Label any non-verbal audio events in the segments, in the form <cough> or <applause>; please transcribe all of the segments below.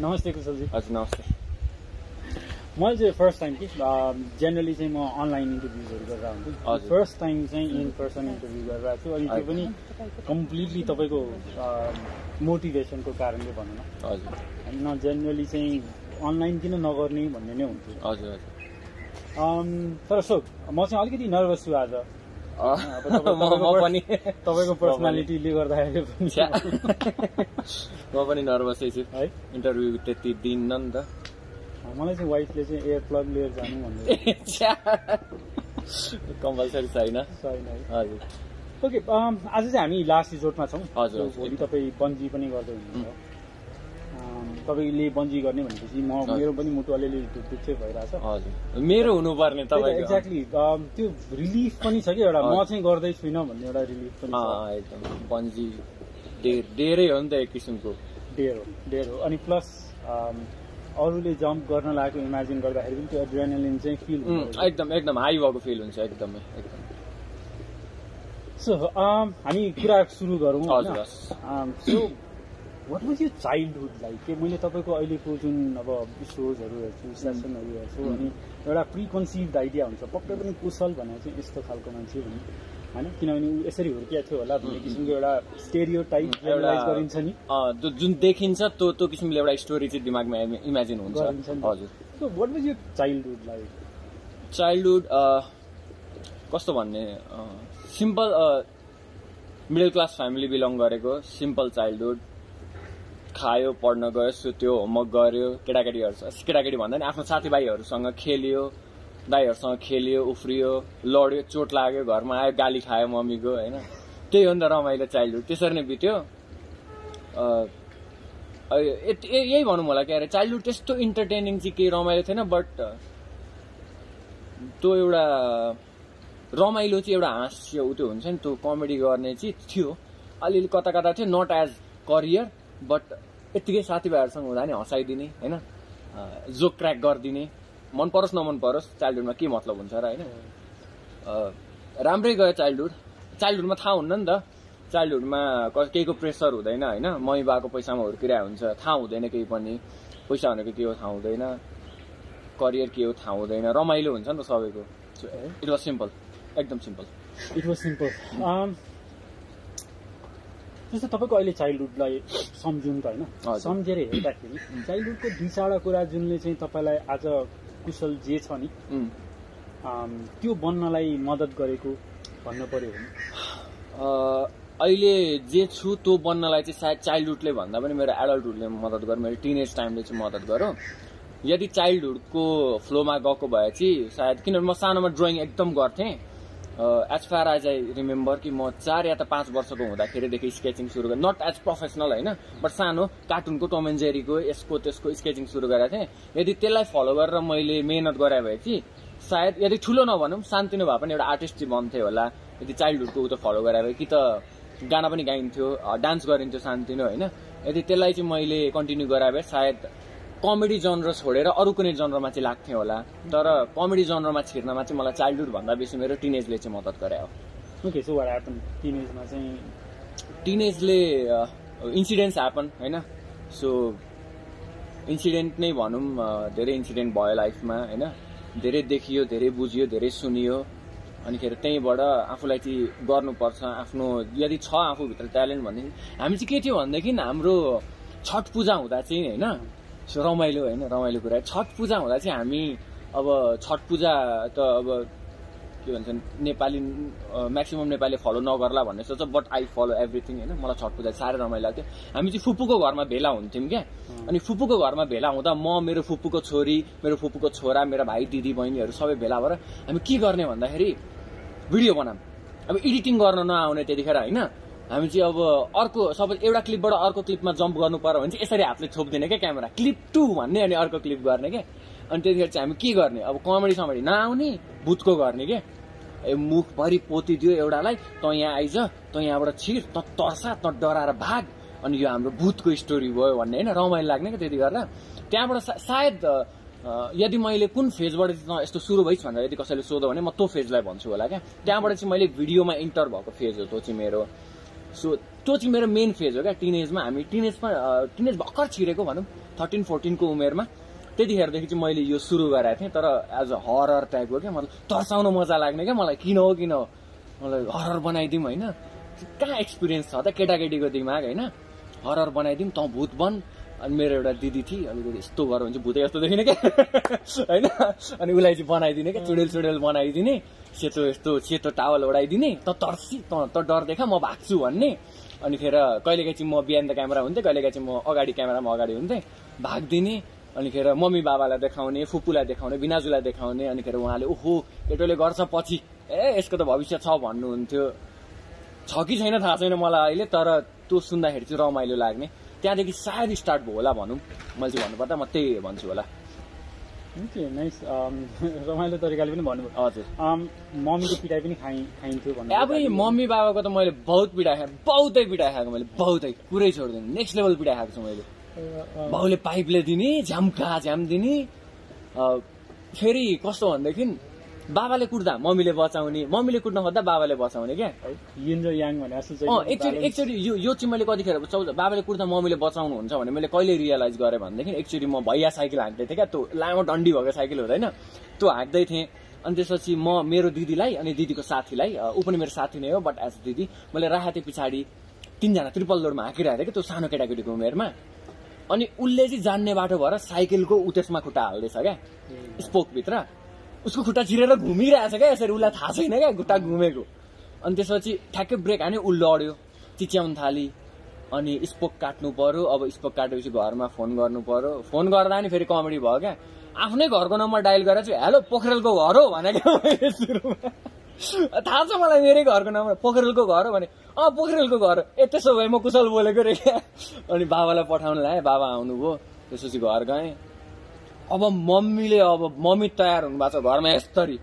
नमस्ते कुशलजी। हजुर नमस्ते। मैले चाहिँ फर्स्ट टाइम कि जेनरली चाहिँ म अनलाइन इन्टरभ्युजहरू गरेर हुन्छु। फर्स्ट टाइम चाहिँ इन पर्सन इन्टरभ्यू गरेर छु। अनि त्यो पनि कम्प्लिटली तपाईँको मोटिभेसनको कारणले भनौँ न। हजुर। न जेनरली चाहिँ अनलाइन किन नगर्ने भन्ने नै हुन्थ्यो। हजुर हजुर। तर सो म चाहिँ अलिकति नर्भस छु आज। <laughs> <laughs> म पनि तपाईँको पर्सनालिटीले गर्दाखेरि पनि। <laughs> म पनि नर्भसै छु है? इन्टरभ्यू त्यति दिन्न नि त। मलाई चाहिँ वाइफले चाहिँ एयर प्लग लिएर जानु भन्दै कम्पलसरी छैन। छैन हजुर। ओके आज चाहिँ हामी लास्ट रिजोर्टमा छौँ। हजुर। भोलि तपाईँ बन्जी पनि गर्दै हुनुहुन्छ। तपाईँले बन्जी गर्ने भनेपछि म। मेरो पनि मुटु अलिअलि दुःखै भइरहेछ। हजुर। मेरो हुनुपर्ने तपाईँको। एक्ज्याक्टली त्यो रिलिफ पनि छ कि एउटा म। चाहिँ गर्दै छुइनँ भन्ने एउटा रिलिफ पनि एकदम। बन्जी डेर डेरै हो नि त एक किसिमको। डेयर हो डेयर हो। अनि प्लस अरूले जम्प गर्न लागेको इमेजिन गर्दाखेरि पनि त्यो एड्रेनलिन चाहिँ फिल एकदम एकदम हाई भएको फिल हुन्छ एकदमै एकदम। सो हामी कुरा सुरु गरौँ हजुर होइन? हस् Um, so, वाट वाज यो चाइल्डहुड लाइक के मैले तपाईँको अहिलेको जुन अब सोजहरू हेर्छु सेसनहरू हेर्छु अनि एउटा प्रिकन्सिभ आइडिया हुन्छ। पक्कै पनि कुशल भनेर चाहिँ यस्तो खालको मान्छे भने होइन? किनभने ऊ यसरी हुर्किएको थियो होला भन्ने किसिमको एउटा स्टेरियो टाइप एउटा- गरिन्छ नि। त्यो जुन देखिन्छ त्यो त्यो किसिमले एउटा स्टोरी चाहिँ दिमागमा इमेजिन हुन्छ। हजुर। सो वाट वाज यो चाइल्डहुड लाइक चाइल्डहुड कस्तो भन्ने simple middle class family belong गरेको सिम्पल चाइल्डहुड खायो पढ्न गयो सुत्यो होमवर्क गर्यो केटाकेटीहरूसँग केटाकेटी भन्दा नि आफ्नो साथीभाइहरूसँग खेल्यो दाईहरूसँग खेल्यो उफ्रियो लड्यो चोट लाग्यो घरमा आयो गाली खायो मम्मीको होइन? त्यही हो नि त रमाइलो चाइल्डहुड त्यसरी नै बित्यो। यही भनौँ होला क्या अरे चाइल्डहुड त्यस्तो इन्टरटेनिङ चाहिँ केही रमाइलो थिएन बट त्यो एउटा रमाइलो चाहिँ एउटा हाँस्य उ त्यो हुन्छ नि त्यो कमेडी गर्ने चाहिँ थियो। अलिअलि कता कता थियो नट एज करियर बट यत्तिकै साथीभाइहरूसँग हुँदा नि हँसाइदिने होइन? जोक क्र्याक गरिदिने। मन परोस् नमन परोस् चाइल्डहुडमा के मतलब हुन्छ र होइन? राम्रै गयो चाइल्डहुड चाइल्डहुडमा थाहा हुन्न नि त। चाइल्डहुडमा केहीको प्रेसर हुँदैन होइन? मम्मी बाको पैसामा हुर्किरहेको हुन्छ। थाहा हुँदैन केही पनि। पैसा भनेको के हो थाहा हुँदैन। करियर के हो थाहा हुँदैन। रमाइलो हुन्छ नि त सबैको। इट वाज सिम्पल एकदम सिम्पल इट वाज सिम्पल जस्तो तपाईँको अहिले चाइल्डहुडलाई सम्झौँ त होइन। सम्झेर हेर्दाखेरि चाइल्डहुडको दुई चारवटा कुरा जुनले चाहिँ तपाईँलाई आज कुशल जे छ नि त्यो बन्नलाई मद्दत गरेको भन्नु पर्यो भने? अहिले जे छु त्यो बन्नलाई चाहिँ सायद चाइल्डहुडले भन्दा पनि मेरो एडल्टहुडले मद्दत गर्यो। मेरो टिनेज टाइमले चाहिँ मद्दत गर्यो। यदि चाइल्डहुडको फ्लोमा गएको भए चाहिँ सायद किनभने म सानोमा ड्रइङ एकदम गर्थेँ। As far as I remember कि म चार या त पाँच वर्षको हुँदाखेरिदेखि स्केचिङ सुरु गरेँ। नट एज प्रोफेसनल होइन बट सानो कार्टुनको टम एन्ड जेरीको यसको त्यसको स्केचिङ सुरु गरेको थिएँ। यदि त्यसलाई फलो गरेर मैले मेहनत गरे भए चाहिँ सायद यदि ठुलो नभनौँ सानतिनो भए पनि एउटा आर्टिस्ट चाहिँ बन्थेँ होला। यदि चाइल्डहुडको उ त फलो गरे भए कि त गाना पनि गाइन्थ्यो डान्स गरिन्थ्यो सानतिनो होइन। यदि त्यसलाई चाहिँ मैले कन्टिन्यू गराए भए सायद कमेडी जनर छोडेर अरू कुनै जनरमा चाहिँ लाग्थेँ होला। तर कमेडी जनरमा छिर्नमा चाहिँ मलाई चाइल्डहुड भन्दा बेसी मेरो टिनेजले चाहिँ मद्दत गरे हो। ओके सो वाट ह्यापन टिनेजमा चाहिँ टिनेजले इन्सिडेन्ट्स ह्यापन होइन? सो इन्सिडेन्ट नै भनौँ धेरै इन्सिडेन्ट भयो लाइफमा होइन? धेरै देखियो धेरै बुझियो धेरै सुनियो। अनिखेर त्यहीँबाट आफूलाई चाहिँ गर्नुपर्छ आफ्नो यदि छ आफूभित्र ट्यालेन्ट भनेदेखि हामी चाहिँ के थियो भनेदेखि हाम्रो छठ पूजा हुँदा चाहिँ होइन? रमाइलो होइन रमाइलो कुरा। छठ पूजा हुँदा चाहिँ हामी अब छठ पूजा त अब के भन्छ नेपाली म्याक्सिमम् नेपाली फलो नगर्ला भन्ने सोच बट आई फलो एभ्रिथिङ होइन। मलाई छठ पूजा साह्रै रमाइलो लाग्थ्यो। हामी चाहिँ फुपूको घरमा भेला हुन्थ्यौँ क्या। अनि फुपूको घरमा भेला हुँदा म मेरो फुपूको छोरी मेरो फुपूको छोरा मेरो भाइ दिदी बहिनीहरू सबै भेला भएर हामी के गर्ने भन्दाखेरि भिडियो बनाऊँ। अब एडिटिङ गर्न नआउने त्यतिखेर होइन। हामी चाहिँ अब अर्को सबै एउटा क्लिपबाट अर्को क्लिपमा जम्प गर्नु पर्यो भने चाहिँ यसरी हातले छोपिदिने क्या क्यामेरा। क्लिप टू भन्ने अनि अर्को क्लिप गर्ने क्या। अनि त्यतिखेर चाहिँ हामी के गर्ने? अब कमेडी समडी नआउने भूतको गर्ने के ए मुखभरि पोतिदियो एउटालाई तँ यहाँ आइज तँ यहाँबाट छिर त तर्सा त डराएर भाग। अनि यो हाम्रो भूतको स्टोरी भयो भन्ने होइन रमाइलो लाग्ने क्या त्यति गर्दा। त्यहाँबाट सायद यदि मैले कुन फेजबाट चाहिँ यस्तो सुरु भइस् भनेर यदि कसैले सोध्यो भने म त्यो फेजलाई भन्छु होला क्या। त्यहाँबाट चाहिँ मैले भिडियोमा इन्टर भएको फेज हो त्यो चाहिँ मेरो। सो त्यो चाहिँ मेरो मेन फेज हो क्या टिनेजमा हामी टिनेजमा टिनेज भर्खर छिरेको भनौँ थर्टिन फोर्टिनको उमेरमा। त्यतिखेरदेखि चाहिँ मैले यो सुरु गरेको थिएँ तर एज अ हरर टाइपको क्या मतलब तर्साउन मजा लाग्ने क्या मलाई किन हो किन हो? मलाई हरर बनाइदिउँ होइन? कहाँ एक्सपिरियन्स छ त केटाकेटीको दिमाग होइन? हरर बनाइदिउँ तँ भूत बन। अनि मेरो एउटा दिदी थिए अलिकति यस्तो गरेर हुन्छ भूतै जस्तो देखिने क्या <laughs> होइन? अनि उसलाई चाहिँ बनाइदिने क्या चुडेल चुडेल बनाइदिने सेतो यस्तो सेतो टावल ओढाइदिने त तर्सी त त डर देखा म भाग्छु भन्ने। अनि खेर कहिलेकाहीँ चाहिँ म बिहान त क्यामेरा हुन्थेँ कहिलेकाहीँ चाहिँ म अगाडि क्यामेरामा अगाडि हुन्थेँ भागिदिने। अनिखेर मम्मी बाबालाई देखाउने फुपूलाई देखाउने बिनाजुलाई देखाउने अनिखेर उहाँले ओहो केटोले गर्छ पछि। ए यसको त भविष्य छ भन्नुहुन्थ्यो। छ कि छैन थाहा छैन मलाई अहिले तर त्यो सुन्दाखेरि चाहिँ रमाइलो लाग्ने। त्यहाँदेखि सायद स्टार्ट भयो होला भनौँ। मैले चाहिँ भन्नुपर्दा म त्यही भन्छु होला। नाइस <laughs> रमाइलो तरिकाले पनि भन्नुभयो। हजुर। Um, मम्मीको पिटाइ पनि खाइ खाइन्थ्यो भन्नु अब मम्मी बाबाको त मैले बहुत पिटाइ खाएँ बहुतै पिटाइ खाएको मैले बहुतै। कुरै छोडिदिनु नेक्स्ट लेभल पिटाइ खाएको छु मैले। बाउले पाइपले दिने झ्याम्खा झ्याम दिने। फेरि कस्तो भनेदेखि बाबाले कुट्दा मम्मीले बचाउने मम्मीले कुट्न खोज्दा बाबाले बचाउने क्या? र याङ अँ एकचोटि एकचोटि यो यो चाहिँ मैले कतिखेर चौध बाबाले कुर्दा मम्मीले बचाउनु हुन्छ भने मैले कहिले रियलाइज गरेँ भनेदेखि एकचोटि म भैया साइकल हाँक्दै थिएँ क्या। त्यो लामो डन्डी भएको साइकल हुँदैन त्यो हाँक्दै थिएँ। अनि त्यसपछि म मेरो दिदीलाई अनि दिदीको साथीलाई अ, ऊ पनि मेरो साथी नै हो बट एज दिदी मैले राखेको थिएँ पछाडि तिनजना ट्रिपल लोडमा हाँकिरहेको थिएँ कि त्यो सानो केटाकेटीको उमेरमा। अनि उसले चाहिँ जान्ने बाटो भएर साइकलको ऊ त्यसमा खुट्टा हाल्दैछ क्या। स्पोकभित्र। उसको खुट्टा चिरेर घुमिरहेछ क्या यसरी उसलाई थाहा छैन क्या खुट्टा घुमेको। अनि त्यसपछि ठ्याक्कै ब्रेक हान्यो ऊ लड्यो। चिच्याउनु थाली। अनि स्पोक काट्नु पर्यो। अब स्पोक काटेपछि घरमा फोन गर्नु पर्यो। फोन गर्दा नि फेरि कमेडी भयो क्या। आफ्नै घरको नम्बर डायल गरेर चाहिँ हेलो पोखरेलको घर हो? भने क्या सुरुमा। थाहा छ मलाई मेरै घरको नम्बर। पोखरेलको घर हो भने अँ पोखरेलको घर ए त्यसो भए म कुशल बोलेको रे क्या। अनि बाबालाई पठाउनु लाएँ बाबा आउनुभयो। त्यसपछि घर गएँ। अब मम्मीले अब मम्मी तयार हुनुभएको छ घरमा यस्तरी।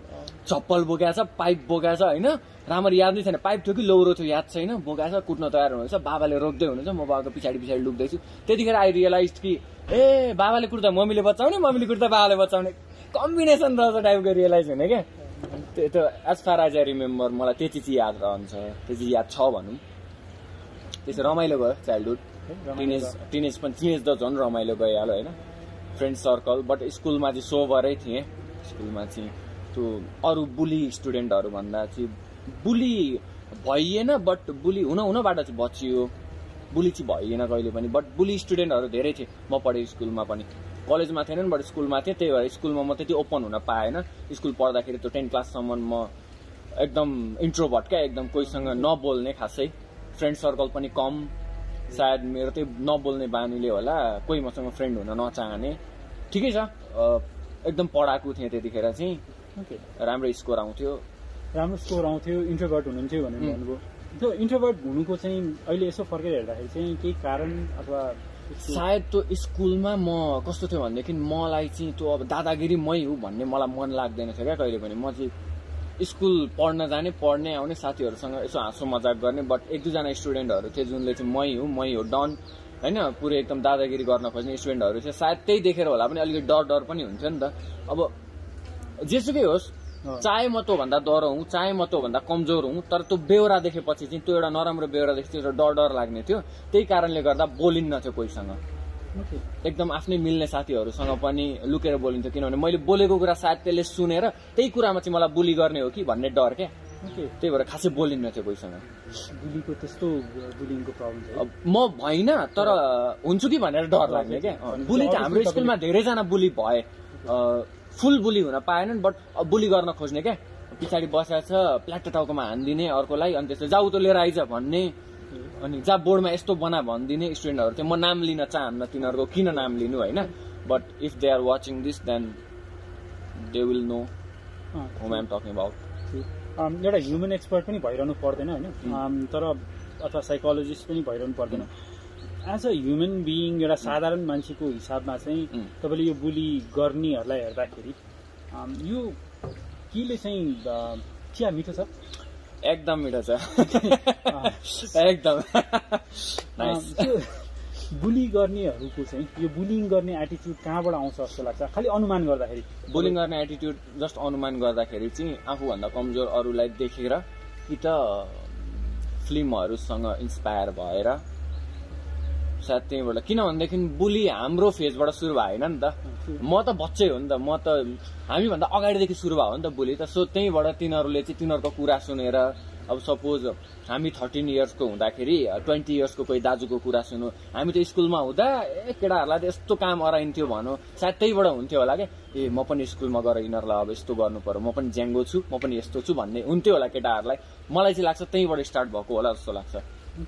चप्पल बोकेको छ पाइप बोकेको छ होइन? राम्ररी याद नै छैन। पाइप थियो कि लौरो थियो याद छैन? बोकाएको छ कुट्न तयार हुनुहुन्छ बाबाले रोक्दै हुनुहुन्छ म बाबाको पछाडि पछाडि लुक्दैछु। त्यतिखेर आई रियलाइज कि ए बाबाले कुट्दा मम्मीले बचाउने मम्मीले कुट्दा बाबाले बचाउने। कम्बिनेसन रहेछ टाइपको रियलाइज हुने क्या। त्यो त्यो as far as I remember मलाई त्यति चाहिँ याद रहन्छ। त्यो चाहिँ याद छ भनौँ। त्यसो रमाइलो भयो चाइल्डहुड टिनेज टिनेज पनि टिनेज त झन् रमाइलो गइहाल्यो होइन? फ्रेन्ड सर्कल बट स्कुलमा चाहिँ सोभरै थिएँ स्कुलमा चाहिँ त्यो अरू बुली स्टुडेन्टहरू भन्दा चाहिँ बुली भइएन बट बुली हुन हुनबाट चाहिँ बचियो बुली चाहिँ भइएन कहिले पनि बट बुली स्टुडेन्टहरू धेरै थिए। म पढेको स्कुलमा पनि। कलेजमा थिएनन् बट स्कुलमा थिएँ। त्यही भएर स्कुलमा म त्यति ओपन हुन पाएन। स्कुल पढ्दाखेरि त्यो टेन क्लाससम्म म एकदम इन्ट्रोभर्ट क्या एकदम कोहीसँग नबोल्ने खासै। फ्रेन्ड सर्कल पनि कम। सायद मेरो त्यही नबोल्ने बानीले होला कोही मसँग फ्रेन्ड हुन नचाहने। ठिकै छ। एकदम पढाएको थिएँ त्यतिखेर चाहिँ। राम्रो स्कोर आउँथ्यो। राम्रो स्कोर आउँथ्यो इन्ट्रोभर्ट हुनुहुन्थ्यो भनेर. भन्नुभयो। त्यो इन्ट्रोभर्ट हुनुको चाहिँ अहिले यसो फर्केर हेर्दाखेरि चाहिँ केही कारण अथवा सायद त्यो स्कुलमा म कस्तो थियो भनेदेखि मलाई चाहिँ त्यो अब दादागिरी मै हो भन्ने मलाई मन लाग्दैन थियो क्या कहिले पनि। म चाहिँ स्कुल पढ्न जाने पढ्ने आउने साथीहरूसँग यसो हाँसो मजाक गर्ने बट एक दुईजना स्टुडेन्टहरू थिए जुनले चाहिँ मै हो मै हो डन होइन? पुरै एकदम दादागिरी गर्न खोज्ने स्टुडेन्टहरू थियो सायद त्यही देखेर होला पनि अलिकति डर डर पनि हुन्थ्यो नि त। अब जेसुकै होस्। चाहे म त्योभन्दा डर हुँ चाहे म त्योभन्दा कमजोर हुँ तर त्यो बेहोरा देखेपछि चाहिँ त्यो एउटा नराम्रो बेहोरा देखेपछि एउटा डर डर लाग्ने थियो। त्यही कारणले गर्दा बोलिन्न थियो कोहीसँग। एकदम आफ्नै मिल्ने साथीहरूसँग पनि लुकेर बोलिन्थ्यो किनभने मैले बोलेको कुरा सायद त्यसले सुनेर त्यही कुरामा चाहिँ मलाई बुली गर्ने हो कि भन्ने डर क्या त्यही भएर खासै बोलिन्न थियो कोहीसँग। बुलीको त्यस्तो बुलिङको प्रब्लम म भइनँ तर हुन्छु कि भनेर डर लाग्ने क्या बुली त हाम्रो स्कुलमा धेरैजना बुली भए। फुल बुली हुन पाएनन् बट बुली गर्न खोज्ने क्या पछाडि बसेको छ प्लाट टाउकोमा हानिदिने अर्कोलाई अनि त्यसपछि जाउ त लिएर आइज भन्ने। अनि जा बोर्डमा यस्तो बना भनिदिने स्टुडेन्टहरू थियो म नाम लिन चाहन्न तिनीहरूको किन नाम लिनु होइन? But if they are watching this then they will know whom I'm talking about एउटा ह्युमन एक्सपर्ट पनि भइरहनु पर्दैन होइन? अम, तर अथवा साइकोलोजिस्ट पनि भइरहनु पर्दैन। एज अ ह्युमन बिइङ एउटा साधारण मान्छेको हिसाबमा चाहिँ उम्. तपाईँले यो बुली गर्नेहरूलाई हेर्दाखेरि अम, यो केले चाहिँ अ, चिया मिठो छ? एकदम मिठो छ। <laughs> एकदम। <laughs> बुली गर्नेहरूको चाहिँ यो बुलिङ गर्ने एटिच्युड कहाँबाट आउँछ जस्तो लाग्छ? खालि अनुमान गर्दाखेरि। बोलिङ गर्ने एटिट्युड जस्ट अनुमान गर्दाखेरि चाहिँ आफूभन्दा कमजोर अरूलाई देखेर कि त फिल्महरूसँग इन्सपायर भएर सायद त्यहीँबाट। किनभनेदेखि बुली हाम्रो फेजबाट सुरु होइन नि त। म त बच्चै हो नि त। म त हामीभन्दा अगाडिदेखि सुरु भयो नि त बुली त। सो त्यहीँबाट तिनीहरूले चाहिँ तिनीहरूको कुरा सुनेर अब सपोज हामी थर्टिन इयर्सको हुँदाखेरि ट्वेन्टी इयर्सको कोही दाजुको कुरा सुन्नु हामी त स्कुलमा हुँदा ए केटाहरूलाई त यस्तो काम अराइन्थ्यो भनौँ। सायद त्यहीबाट हुन्थ्यो होला क्या ए म पनि स्कुलमा गएर यिनीहरूलाई अब यस्तो गर्नु पर्यो। म पनि ज्याङ्गो छु म पनि यस्तो छु भन्ने हुन्थ्यो होला केटाहरूलाई। मलाई चाहिँ लाग्छ त्यहीँबाट स्टार्ट भएको होला जस्तो लाग्छ।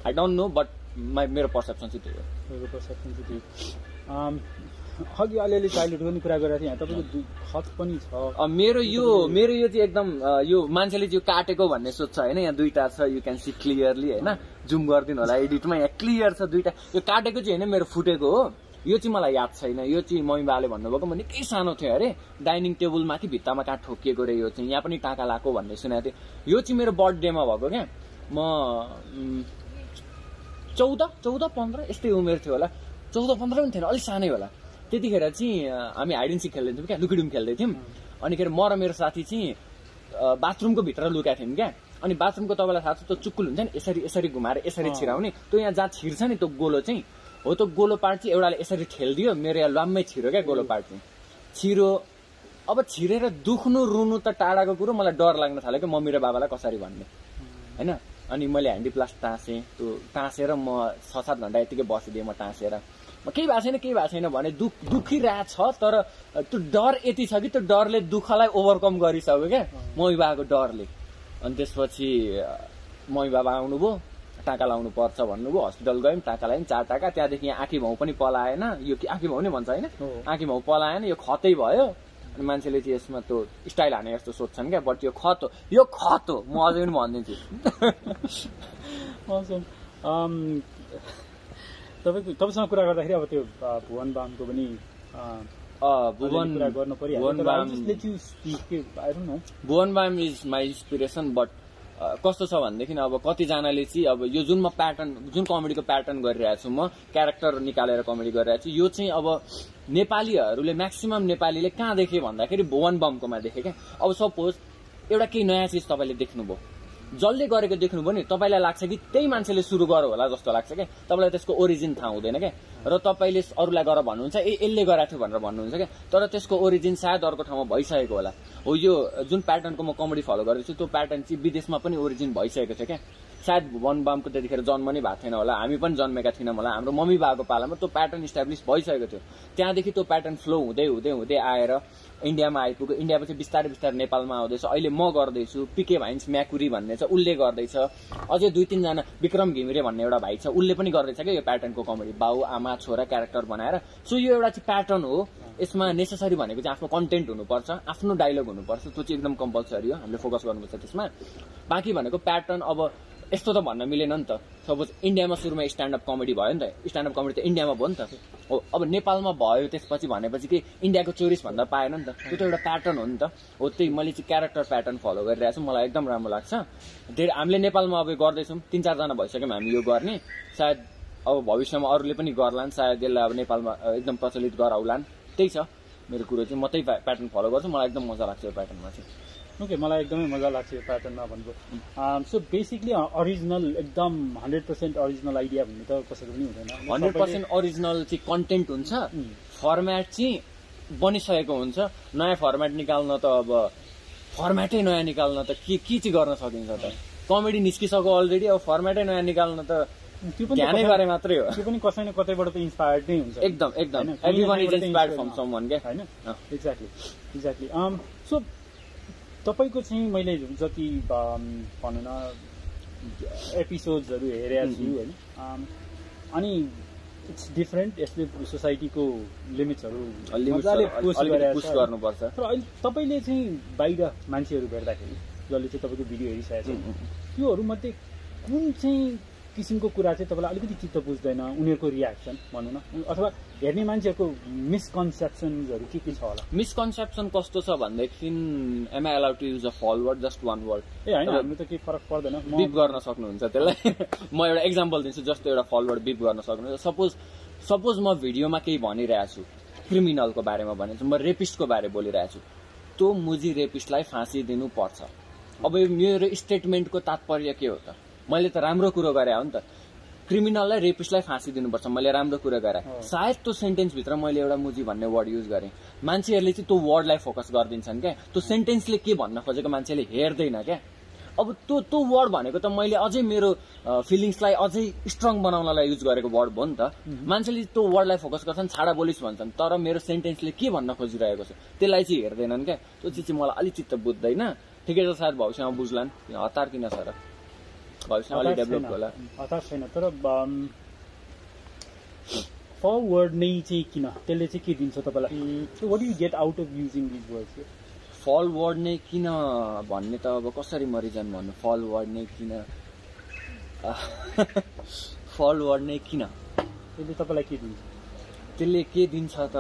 आई डोन्ट नो बट मेरो पर्सेप्सन चाहिँ त्यही हो। तपाईँको पर्सेप्सन चाहिँ त्यही अघि अलिअलि चाइल्डहुडको पनि कुरा गरेको थिएँ। यहाँ तपाईँको खत पनि छ। मेरो यो मेरो यो चाहिँ एकदम यो मान्छेले चाहिँ काटेको भन्ने सोध्छ होइन? यहाँ दुइटा छ यु क्यान सी क्लियरली होइन? जुम गरिदिनु होला एडिटमा यहाँ क्लियर छ दुइटा यो काटेको चाहिँ होइन मेरो फुटेको हो। यो चाहिँ मलाई याद छैन। यो चाहिँ मम्मी बाले भन्नुभएको म निकै सानो थियो अरे। डाइनिङ टेबलमा कि भित्तामा कहाँ ठोकिएको रे यो चाहिँ? यहाँ पनि टाँका लाएको भन्ने सुनेको थिएँ। यो चाहिँ मेरो बर्थडेमा भएको क्या। म चौध चौध पन्ध्र यस्तै उमेर थियो होला। चौध पन्ध्र पनि थिएन अलिक सानै होला। त्यतिखेर चाहिँ हामी हाइड एन्ड सिक खेल्दै थियौँ क्या लुकिडुम खेल्दै थियौँ। अनि के अरे म र मेरो साथी चाहिँ बाथरुमको भित्र लुकाएको थियौँ क्या। अनि बाथरुमको तपाईँलाई थाहा छ त्यो चुक्कुल हुन्छ नि यसरी यसरी घुमाएर यसरी। छिराउने। त्यो यहाँ जहाँ छिर्छ नि त्यो गोलो चाहिँ हो त्यो गोलो पार्ट चाहिँ एउटाले यसरी ठेलिदियो मेरो यहाँ लाम्मै छिरो क्या गोलो पार्ट चाहिँ। छिरो अब छिरेर दुख्नु रुनु त टाढाको कुरो मलाई डर लाग्न थाल्यो क्या मम्मी र बाबालाई कसरी भन्ने। होइन? अनि मैले ह्यान्डी प्लास टाँसेँ। त्यो टाँसेर म छ सात घन्टा यतिकै बसिदिएँ म टाँसेर। म केही भएको छैन केही भएको छैन भने दुख दुखिरहेछ तर त्यो डर यति छ कि त्यो डरले दुःखलाई ओभरकम गरिसक्यो क्या मम्मी बाबाको डरले। अनि त्यसपछि मम्मी बाबा आउनुभयो टाँका लाउनु पर्छ भन्नुभयो हस्पिटल गयौँ टाँका लगायौँ चार टाँका त्यहाँदेखि यहाँ आँखी भाउ पनि पलाएन। यो आँखी भाउ नै भन्छ होइन। आँखी भाउ पलाएन यो खतै भयो। अनि मान्छेले चाहिँ यसमा त्यो स्टाइल हाने जस्तो सोध्छन् क्या बट यो खत हो यो खत हो म अझै पनि भनिदिन्छु. Um, तपाईँको तपाईँसँग कुरा गर्दाखेरि अब त्यो भुवन बामको पनि Bhuvan Bam is my inspiration but कस्तो छ भनेदेखि अब कतिजनाले चाहिँ अब यो जुन म प्याटर्न जुन कमेडीको प्याटर्न गरिरहेको छु म क्यारेक्टर निकालेर कमेडी गरिरहेको छु यो चाहिँ अब नेपालीहरूले म्याक्सिमम् नेपालीले कहाँ देखे भन्दाखेरि भुवन बमकोमा देखे क्या। अब सपोज एउटा केही नयाँ चिज तपाईँले देख्नुभयो। जसले गरेको देख्नुभयो नि तपाईँलाई लाग्छ कि त्यही मान्छेले सुरु गर्यो होला जस्तो लाग्छ क्या तपाईँलाई त्यसको ओरिजिन थाहा हुँदैन क्या र तपाईँले अरूलाई गर भन्नुहुन्छ ए यसले गराएको थियो भनेर भन्नुहुन्छ क्या तर त्यसको ओरिजिन सायद अर्को ठाउँमा भइसकेको होला। हो यो जुन प्याटर्नको म कमेडी फलो गरेको छु त्यो प्याटर्न चाहिँ विदेशमा पनि ओरिजिन भइसकेको थियो क्या सायद वन बामको त्यतिखेर जन्म नै भएको थिएन होला हामी पनि जन्मेका थिएनौँ होला हाम्रो मम्मी बाबाको पालामा त्यो प्याटर्न इस्टाब्लिस भइसकेको थियो। त्यहाँदेखि त्यो प्याटर्न फ्लो हुँदै हुँदै हुँदै आएर इन्डियामा आइपुग्यो। इन्डियापछि बिस्तारै बिस्तारै नेपालमा आउँदैछ। अहिले म गर्दैछु पिके भाइन्स म्याकुरी भन्ने छ उसले गर्दैछ। अझै दुई तिनजना विक्रम घिमिरे भन्ने एउटा भाइ छ उसले पनि गर्दैछ क्या यो प्याटर्नको कमेडी। बाउ आमा छोरा क्यारेक्टर बनाएर। सो यो एउटा चाहिँ प्याटर्न हो। यसमा नेसेसरी भनेको चाहिँ आफ्नो कन्टेन्ट हुनुपर्छ आफ्नो डायलग हुनुपर्छ। त्यो चाहिँ एकदम कम्पलसरी हो। हामीले फोकस गर्नुपर्छ त्यसमा। बाँकी भनेको प्याटर्न अब यस्तो त भन्न मिलेन नि त। सपोज इन्डियामा सुरुमा स्ट्यान्डअप कमेडी भयो नि त। स्ट्यान्डअप कमेडी त इन्डियामा भयो नि त। अब नेपालमा भयो त्यसपछि भनेपछि कि इन्डियाको चोरिस भन्दा पाएन नि त। त्यो त एउटा प्याटर्न हो नि त। हो त्यही मैले चाहिँ क्यारेक्टर प्याटर्न फलो गरिरहेको छु। मलाई एकदम राम्रो लाग्छ। धेरै हामीले नेपालमा अब गर्दैछौँ। तिन चारजना भइसक्यौँ हामी यो गर्ने। सायद अब भविष्यमा अरूले पनि गर्लान्। सायद यसलाई अब नेपालमा एकदम प्रचलित गराउलान्। त्यही छ मेरो कुरो चाहिँ। म त्यही प्याटर्न फलो गर्छु। मलाई एकदम मजा लाग्छ यो प्याटर्नमा चाहिँ। ओके मलाई एकदमै मजा लाग्छ यो प्याटर्नमा भनेको। सो बेसिकली अरिजिनल एकदम हन्ड्रेड पर्सेन्ट अरिजिनल आइडिया भन्ने त कसैको पनि हुँदैन। हन्ड्रेड पर्सेन्ट ओरिजिनल चाहिँ कन्टेन्ट हुन्छ। फर्मेट चाहिँ बनिसकेको हुन्छ। नयाँ फर्मेट निकाल्न त अब फर्मेटै नयाँ निकाल्न त के के चाहिँ गर्न सकिन्छ त? कमेडी निस्किसक्यो अलरेडी अब फर्मेटै नयाँ निकाल्न त त्यो पनि ध्यानै गरे मात्रै हो। त्यो पनि कसै न कतैबाट त इन्सपायर्ड नै हुन्छ। एकदम एकदम। Everyone is inspired from inspired- someone क्या? होइन? अँ। एक्ज्याक्टली एक्ज्याक्टली सो तपाईँको चाहिँ मैले जति भनौँ न एपिसोड्सहरू हेरेको छु होइन। अनि इट्स डिफरेन्ट यसले सोसाइटीको लिमिट्सहरू मजाले पुस गर्नुपर्छ। तर अहिले तपाईँले चाहिँ बाहिर मान्छेहरू भेट्दाखेरि जसले चाहिँ तपाईँको भिडियो हेरिसकेको छ। त्योहरूमध्ये कुन चाहिँ किसिमको कुरा चाहिँ तपाईँलाई अलिकति चित्त बुझ्दैन उनीहरूको रियाक्सन भनौँ न। अथवा हेर्ने मान्छेहरूको मिसकन्सेप्सन्सहरू के के छ होला? मिसकन्सेप्सन कस्तो छ भनेदेखि am I allowed to use a foul word just one word ए होइन हामी त केही फरक पर्दैन। बिप गर्न सक्नुहुन्छ त्यसलाई। <laughs> म एउटा इक्जाम्पल दिन्छु जस्तो एउटा फलवर्ड बिप गर्न सक्नुहुन्छ। सपोज सपोज म भिडियोमा केही भनिरहेको छु क्रिमिनलको बारेमा भनेको छु म रेपिस्टको बारे बोलिरहेको छु। त्यो मुजी रेपिस्टलाई फाँसी दिनुपर्छ। अब यो मेरो स्टेटमेन्टको तात्पर्य के हो त? मैले त राम्रो कुरो गरे हो नि त। क्रिमिनललाई रेपिस्टलाई फाँसी दिनुपर्छ। मैले राम्रो कुरो गरेँ। सायद त्यो सेन्टेन्सभित्र मैले एउटा मुजी भन्ने वर्ड युज गरेँ। मान्छेहरूले चाहिँ त्यो वर्डलाई फोकस गरिदिन्छन् क्या। त्यो सेन्टेन्सले के भन्न खोजेको मान्छेले हेर्दैन क्या। अब त्यो त्यो वर्ड भनेको त मैले अझै मेरो फिलिङ्सलाई अझै स्ट्रङ बनाउनलाई युज गरेको वर्ड हो नि त। मान्छेले त्यो वर्डलाई फोकस गर्छन् छाडा बोलिस् भन्छन्। तर मेरो सेन्टेन्सले के भन्न खोजिरहेको छ? त्यसलाई चाहिँ हेर्दैनन् क्या। त्यो चिज चाहिँ मलाई अलिक चित्त बुझ्दैन। ठिकै छ सायद भविष्यमा बुझ्लान्। हतार किन छ र? भविष्यमा अलिक हतार छैन। तर फरवर्ड नै चाहिँ किन त्यसले चाहिँ के दिन्छ तपाईँलाई what you get out of using foul word नै किन भन्ने त अब कसरी म रिजन भन्नु? फल वर्ड नै किन फल वर्ड नै किन त्यसले तपाईँलाई के दिन्छ? त्यसले के दिन्छ त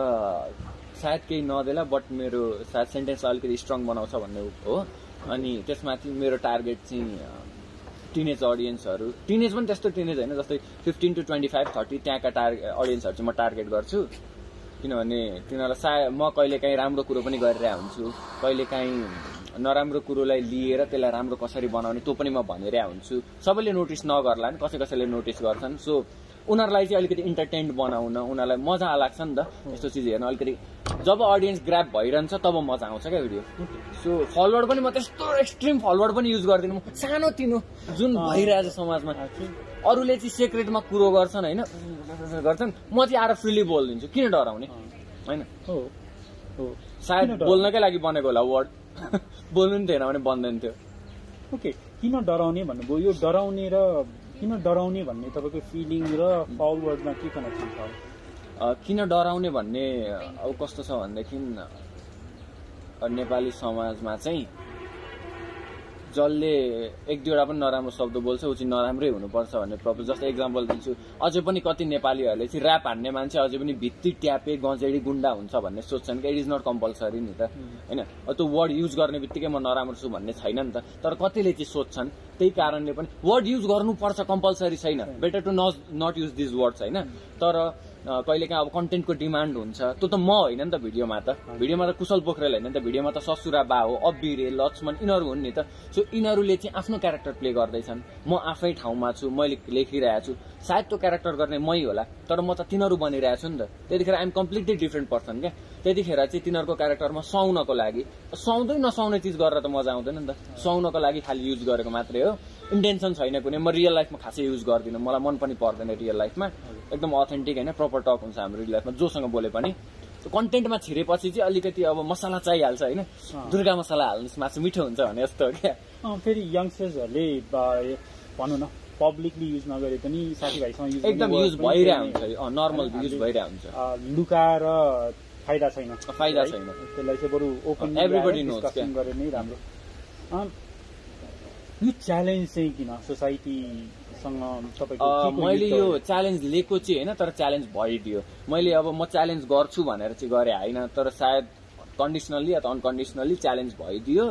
सायद केही नदेला बट मेरो सायद सेन्टेन्स अलिकति स्ट्रङ बनाउँछ भन्ने हो। अनि त्यसमाथि मेरो टार्गेट चाहिँ टिनेज अडियन्सहरू टिनेज पनि त्यस्तो टिनेज होइन जस्तै fifteen to twenty five thirty त्यहाँका टार्गेट अडियन्सहरू चाहिँ म टार्गेट गर्छु। किनभने तिनीहरूलाई सायद म कहिलेकाहीँ राम्रो कुरो पनि गरिरहेको हुन्छु। कहिलेकाहीँ नराम्रो कुरोलाई लिएर त्यसलाई राम्रो कसरी बनाउने त्यो पनि म भनिरहेको हुन्छु। सबैले नोटिस नगर्ला नि कसै कसैले नोटिस गर्छन्। सो उनीहरूलाई चाहिँ अलिकति इन्टरटेन्ड बनाउन उनीहरूलाई मजा लाग्छ नि त। यस्तो चिज हेर्न अलिकति। जब अडियन्स ग्राप भइरहन्छ तब मजा आउँछ क्या भिडियो सो फलोवर पनि म त्यस्तो एक्सट्रिम फलोवर पनि युज गर्दिनँ। म सानो तिनो जुन भइरहेछ समाजमा। अरूले चाहिँ सेक्रेटमा कुरो गर्छन् होइन? गर्छन्। म चाहिँ आएर फ्रिली बोलिदिन्छु। किन डराउने? होइन? सायद? बोल्नकै लागि बनेको होला वर्ड <laughs> बोल्नु नि थिएन भने बन्दैन थियो ओके। किन डराउने भन्नुभयो? यो डराउने र किन डराउने भन्ने तपाईँको फिलिङ र फरवर्डमा के कनेक्सन छ? किन डराउने भन्ने अब कस्तो छ भनेदेखि नेपाली समाजमा चाहिँ जसले एक दुईवटा पनि नराम्रो शब्द बोल्छ ऊ चाहिँ नराम्रै हुनुपर्छ भन्ने प्रब्लम जस्तो इक्जाम्पल दिन्छु। अझै पनि कति नेपालीहरूले चाहिँ ऱ्याप हान्ने मान्छे अझै पनि भित्ती ट्यापे गजेडी गुन्डा हुन्छ भन्ने सोध्छन् कि इट इज नट कम्पलसरी नि त। होइन? त्यो वर्ड युज गर्ने बित्तिकै म नराम्रो छु भन्ने छैन नि त। तर कतिले चाहिँ सोध्छन् त्यही कारणले पनि वर्ड युज गर्नुपर्छ कम्पलसरी छैन। Better to not use this words होइन? तर कहिलेकाहीँ अब कन्टेन्टको डिमान्ड हुन्छ। त्यो त म होइन नि त भिडियोमा त। भिडियोमा त कुशल पोखरेल होइन नि त। भिडियोमा त ससुरा बा हो अब्बिरे लक्ष्मण यिनीहरू हुन् नि त। सो यिनीहरूले चाहिँ आफ्नो क्यारेक्टर प्ले गर्दैछन्। म आफै ठाउँमा छु मैले लेखिरहेको छु। सायद त्यो क्यारेक्टर गर्ने मै होला तर म त तिनीहरू बनिरहेको छु नि त। त्यतिखेर आइएम कम्प्लिटली डिफ्रेन्ट पर्सन क्या? त्यतिखेर चाहिँ तिनीहरूको क्यारेक्टरमा सुहाउनको लागि सुहाउँदै नसुहाउने चिज गरेर त मजा आउँदैन नि त। सुहाउनको लागि खालि युज गरेको मात्रै हो। इन्टेन्सन छैन कुनै म रियल लाइफमा खासै युज गर्दिनँ। मलाई मन पनि पर्दैन रियल लाइफमा एकदम अथेन्टिक होइन प्रपर टक हुन्छ हाम्रो रियल लाइफमा जोसँग बोले पनि। कन्टेन्टमा छिरेपछि चाहिँ अलिकति अब मसला चाहिहाल्छ होइन। दुर्गा मसला हाल्नुहोस् मासु मिठो हुन्छ भने जस्तो हो क्या? फेरि यङ्स्टर्सहरूले भनौँ न। पब्लिकली युज नगरे पनि साथीभाइसँग युज एकदम युज भइरहेको हुन्छ नै नर्मल युज भइरहेको हुन्छ लुकाएर फाइदा छैन फाइदा? छैन। त्यसलाई चाहिँ बरु ओपन डिस्कसन क्या। गरे नै राम्रो यो च्यालेन्ज चाहिँ किन सोसाइटीसँग तपाईँको मैले यो? च्यालेन्ज लिएको चाहिँ होइन तर च्यालेन्ज भइदियो मैले अब म च्यालेन्ज गर्छु भनेर चाहिँ गरेँ होइन तर सायद कन्डिसनल्ली अथवा अनकन्डिसनल्ली च्यालेन्ज भइदियो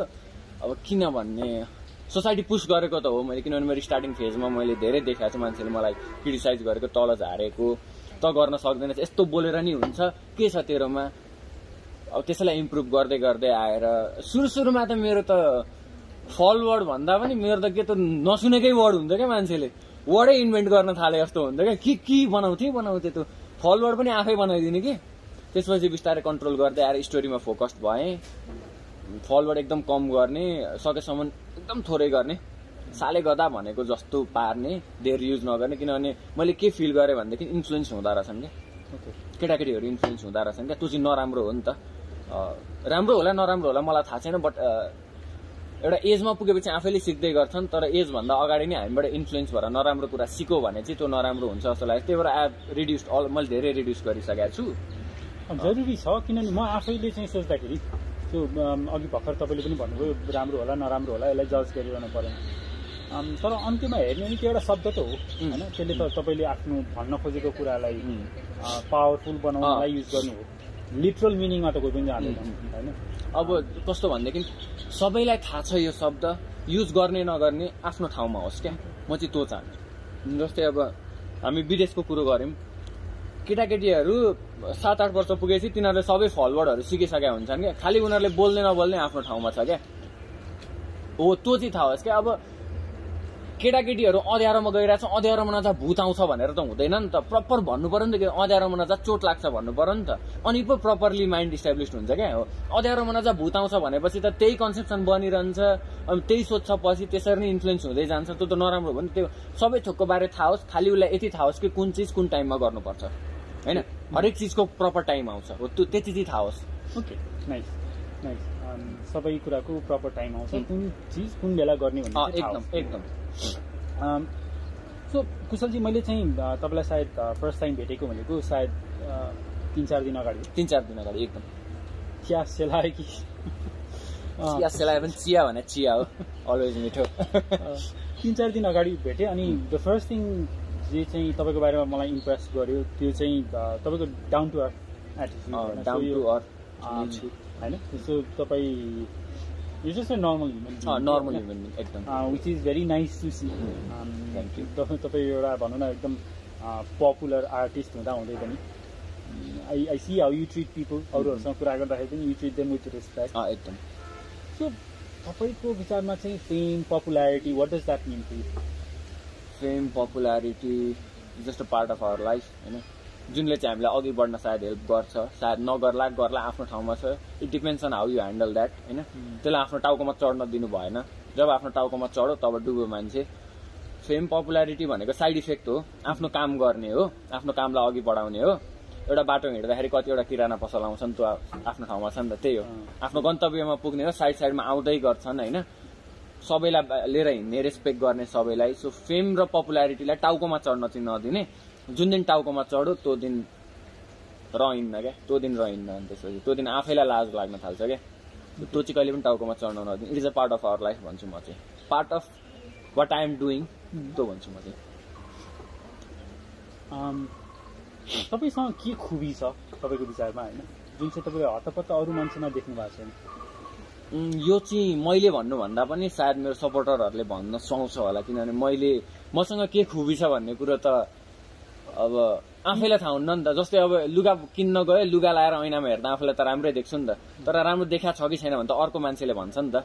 अब किन भन्ने सोसाइटी पुस गरेको त हो मैले किनभने मेरो स्टार्टिङ फेजमा मैले धेरै देखाएको छु मान्छेले मलाई क्रिटिसाइज गरेको तल झारेको त गर्न सक्दैन यस्तो बोलेर नि हुन्छ। के छ तेरोमा? अब त्यसैलाई इम्प्रुभ गर्दै गर्दै आएर सुरु सुरुमा त मेरो त फल वर्ड भन्दा पनि मेरो त के त नसुनेकै वर्ड हुन्छ क्या मान्छेले। वर्डै इन्भेन्ट गर्न थाले जस्तो हुन्छ क्या। के के बनाउँथे बनाउँथे त्यो। फल वर्ड पनि आफै बनाइदिने कि? त्यसपछि बिस्तारै कन्ट्रोल गर्दै आएर स्टोरीमा फोकस्ड भएँ। फल वर्ड एकदम कम गर्ने सकेसम्म एकदम थोरै गर्ने साले गदा भनेको जस्तो पार्ने धेर युज नगर्ने किनभने मैले के फिल गरेँ भनेदेखि इन्फ्लुएन्स हुँदो रहेछन् क्या. केटाकेटीहरू इन्फ्लुएन्स हुँदो रहेछन् क्या। त्यो चाहिँ नराम्रो हो नि त। राम्रो होला नराम्रो होला मलाई थाहा छैन बट एउटा एजमा पुगेपछि आफैले सिक्दै गर्छन् तर एजभन्दा अगाडि नै हामीबाट इन्फ्लुएन्स भएर नराम्रो कुरा सिक्यो भने चाहिँ त्यो नराम्रो हुन्छ जस्तो लाग्छ त्यही भएर एप रिड्युस अल मैले धेरै रिड्युस गरिसकेको छु। जरुरी छ किनभने म आफैले चाहिँ सोच्दाखेरि त्यो अघि भर्खर तपाईँले पनि भन्नुभयो राम्रो होला नराम्रो होला यसलाई जज गरिरहनु परेन। तर अन्त्यमा हेर्ने भने त्यो एउटा शब्द त हो होइन? त्यसले त तपाईँले आफ्नो भन्न खोजेको कुरालाई. पावरफुल बनाउनलाई युज गर्नु हो। लिटरल मिनिङमा त कोही पनि जाँदैन होइन? अब कस्तो भनेदेखि सबैलाई थाहा छ यो शब्द युज गर्ने नगर्ने आफ्नो ठाउँमा होस् क्या? म चाहिँ त्यो चाहन्छु। जस्तै अब हामी विदेशको कुरो गऱ्यौँ। केटाकेटीहरू सात आठ वर्ष पुगेपछि तिनीहरूले सबै फलवर्डहरू सिकिसकेका हुन्छन् क्या। खालि उनीहरूले बोल्ने नबोल्ने आफ्नो ठाउँमा छ क्या। हो त्यो चाहिँ थाहा होस् क्या। अब केटाकेटीहरू अँध्यारोमा गइरहेछ अँध्यारोमा नजा भूत आउँछ भनेर त हुँदैन नि त। प्रपर भन्नु पर्यो नि त कि अँध्यारोमा नजा चोट लाग्छ भन्नु पर्यो नि त। अनि पो प्रपरली माइन्ड इस्टाब्लिस हुन्छ क्या। हो अँध्यारोमा नजा भूत आउँछ भनेपछि त त्यही कन्सेप्सन बनिरहन्छ। अनि त्यही सोध्छ पछि त्यसरी नै इन्फ्लुएन्स हुँदै जान्छ। त्यो त नराम्रो हो नि। त्यो सबै थोकको बारे थाहा होस्। खालि उसलाई यति थाहा होस् कि कुन चिज कुन टाइममा गर्नुपर्छ। होइन? हरेक चिजको प्रपर टाइम आउँछ। हो त्यो त्यति चाहिँ थाहा होस्। ओके नाइस नाइस सबै कुराको प्रपर टाइम आउँछ। कुन चिज कुन बेला गर्ने भन्ने एकदम। एकदम। सो कुशलजी मैले चाहिँ तपाईँलाई सायद फर्स्ट टाइम भेटेको भनेको सायद तिन चार दिन अगाडि। तिन चार दिन अगाडि एकदम। चिया सेलायो कि? चिया सेलाए पनि चिया भने चिया हो। <laughs> अलवेज मिठो। तिन चार दिन अगाडि भेटेँ अनि द फर्स्ट थिङ जे चाहिँ तपाईँको बारेमा मलाई इम्प्रेस गर्यो त्यो चाहिँ तपाईँको down to earth attitude down to earth होइन? त्यसो तपाईँ यो just normal human normal human एकदम। Which is very nice to see. तपाईँ एउटा भनौँ न एकदम पपुलर आर्टिस्ट हुँदा हुँदै पनि। I I see how you treat people अरूहरूसँग कुरा गर्दाखेरि पनि you treat them with respect एकदम। सो तपाईँको विचारमा चाहिँ fame popularity what does that mean to fame popularity just a part of our life होइन जुनले चाहिँ हामीलाई अघि बढ्न सायद हेल्प गर्छ सायद नगर्ला गर्ला आफ्नो ठाउँमा छ। It depends on how you handle that होइन त्यसलाई आफ्नो टाउकोमा चढ्न दिनु भएन। जब आफ्नो टाउकोमा चढ्यो तब डुब्यो मान्छे। फेम पपुलारिटी भनेको साइड इफेक्ट हो। आफ्नो काम गर्ने हो। आफ्नो कामलाई अघि बढाउने हो। एउटा बाटो हिँड्दाखेरि कतिवटा किराना पसल आउँछन् त्यो आफ्नो ठाउँमा छ नि त त्यही हो। अँ। आफ्नो गन्तव्यमा पुग्ने हो साइड साइडमा आउँदै गर्छन् होइन। सबैलाई लिएर हिँड्ने रेस्पेक्ट गर्ने सबैलाई। सो फेम र पपुलारिटीलाई टाउकोमा चढ्न चाहिँ नदिने। जुन दिन टाउकोमा चढ्यो त्यो दिन रहन्न क्या। त्यो दिन रहन्न अनि त्यसपछि। त्यो दिन आफैलाई लाज लाग्न थाल्छ क्या। त्यो चाहिँ कहिले पनि टाउकोमा चढ्न नदिने। It is a part of our life भन्छु म चाहिँ। Part of what I am doing त्यो भन्छु म चाहिँ। तपाईँसँग के खुबी छ तपाईँको विचारमा होइन? जुन चाहिँ तपाईँले हतपत्त अरू मान्छेमा देख्नु भएको छैन यो चाहिँ मैले भन्नुभन्दा पनि सायद मेरो सपोर्टरहरूले भन्न सुहाउँछ होला किनभने मैले मसँग के खुबी छ भन्ने कुरो त अब आफैलाई थाहा हुन्न नि त। जस्तै अब लुगा किन्न गयो लुगा लाएर ऐनामा हेर्दा आफूलाई त राम्रै देख्छु नि त। तर राम्रो देखा छ कि छैन भने त अर्को मान्छेले भन्छ नि त।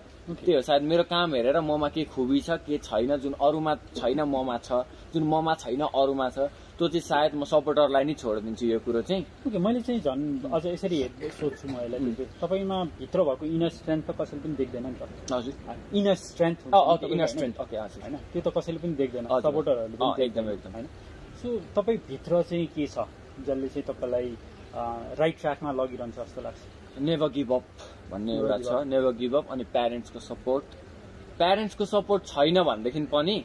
त्यही हो सायद मेरो काम हेरेर ममा के खुबी छ के छैन जुन अरूमा छैन ममा छ जुन ममा छैन अरूमा छ। त्यो चाहिँ सायद म सपोर्टरलाई नै छोडिदिन्छु यो कुरो चाहिँ। ओके मैले चाहिँ झन् अझ यसरी हेर्दै सोध्छु म यसलाई। तपाईँमा भित्र भएको इनर स्ट्रेन्थ त कसैले पनि देख्दैन नि त। हजुर। Inner strength inner strength okay हजुर। होइन? त्यो त कसैले पनि देख्दैन। सपोर्टरहरूले पनि एकदम, एकदम। होइन? सो तपाईँ भित्र चाहिँ के छ जसले चाहिँ तपाईँलाई राइट ट्र्याकमा लगिरहन्छ जस्तो लाग्छ? नेभर गिभ अप भन्ने एउटा छ. नेभर गिभ अप अनि प्यारेन्ट्सको सपोर्ट प्यारेन्ट्सको सपोर्ट छैन भनेदेखि पनि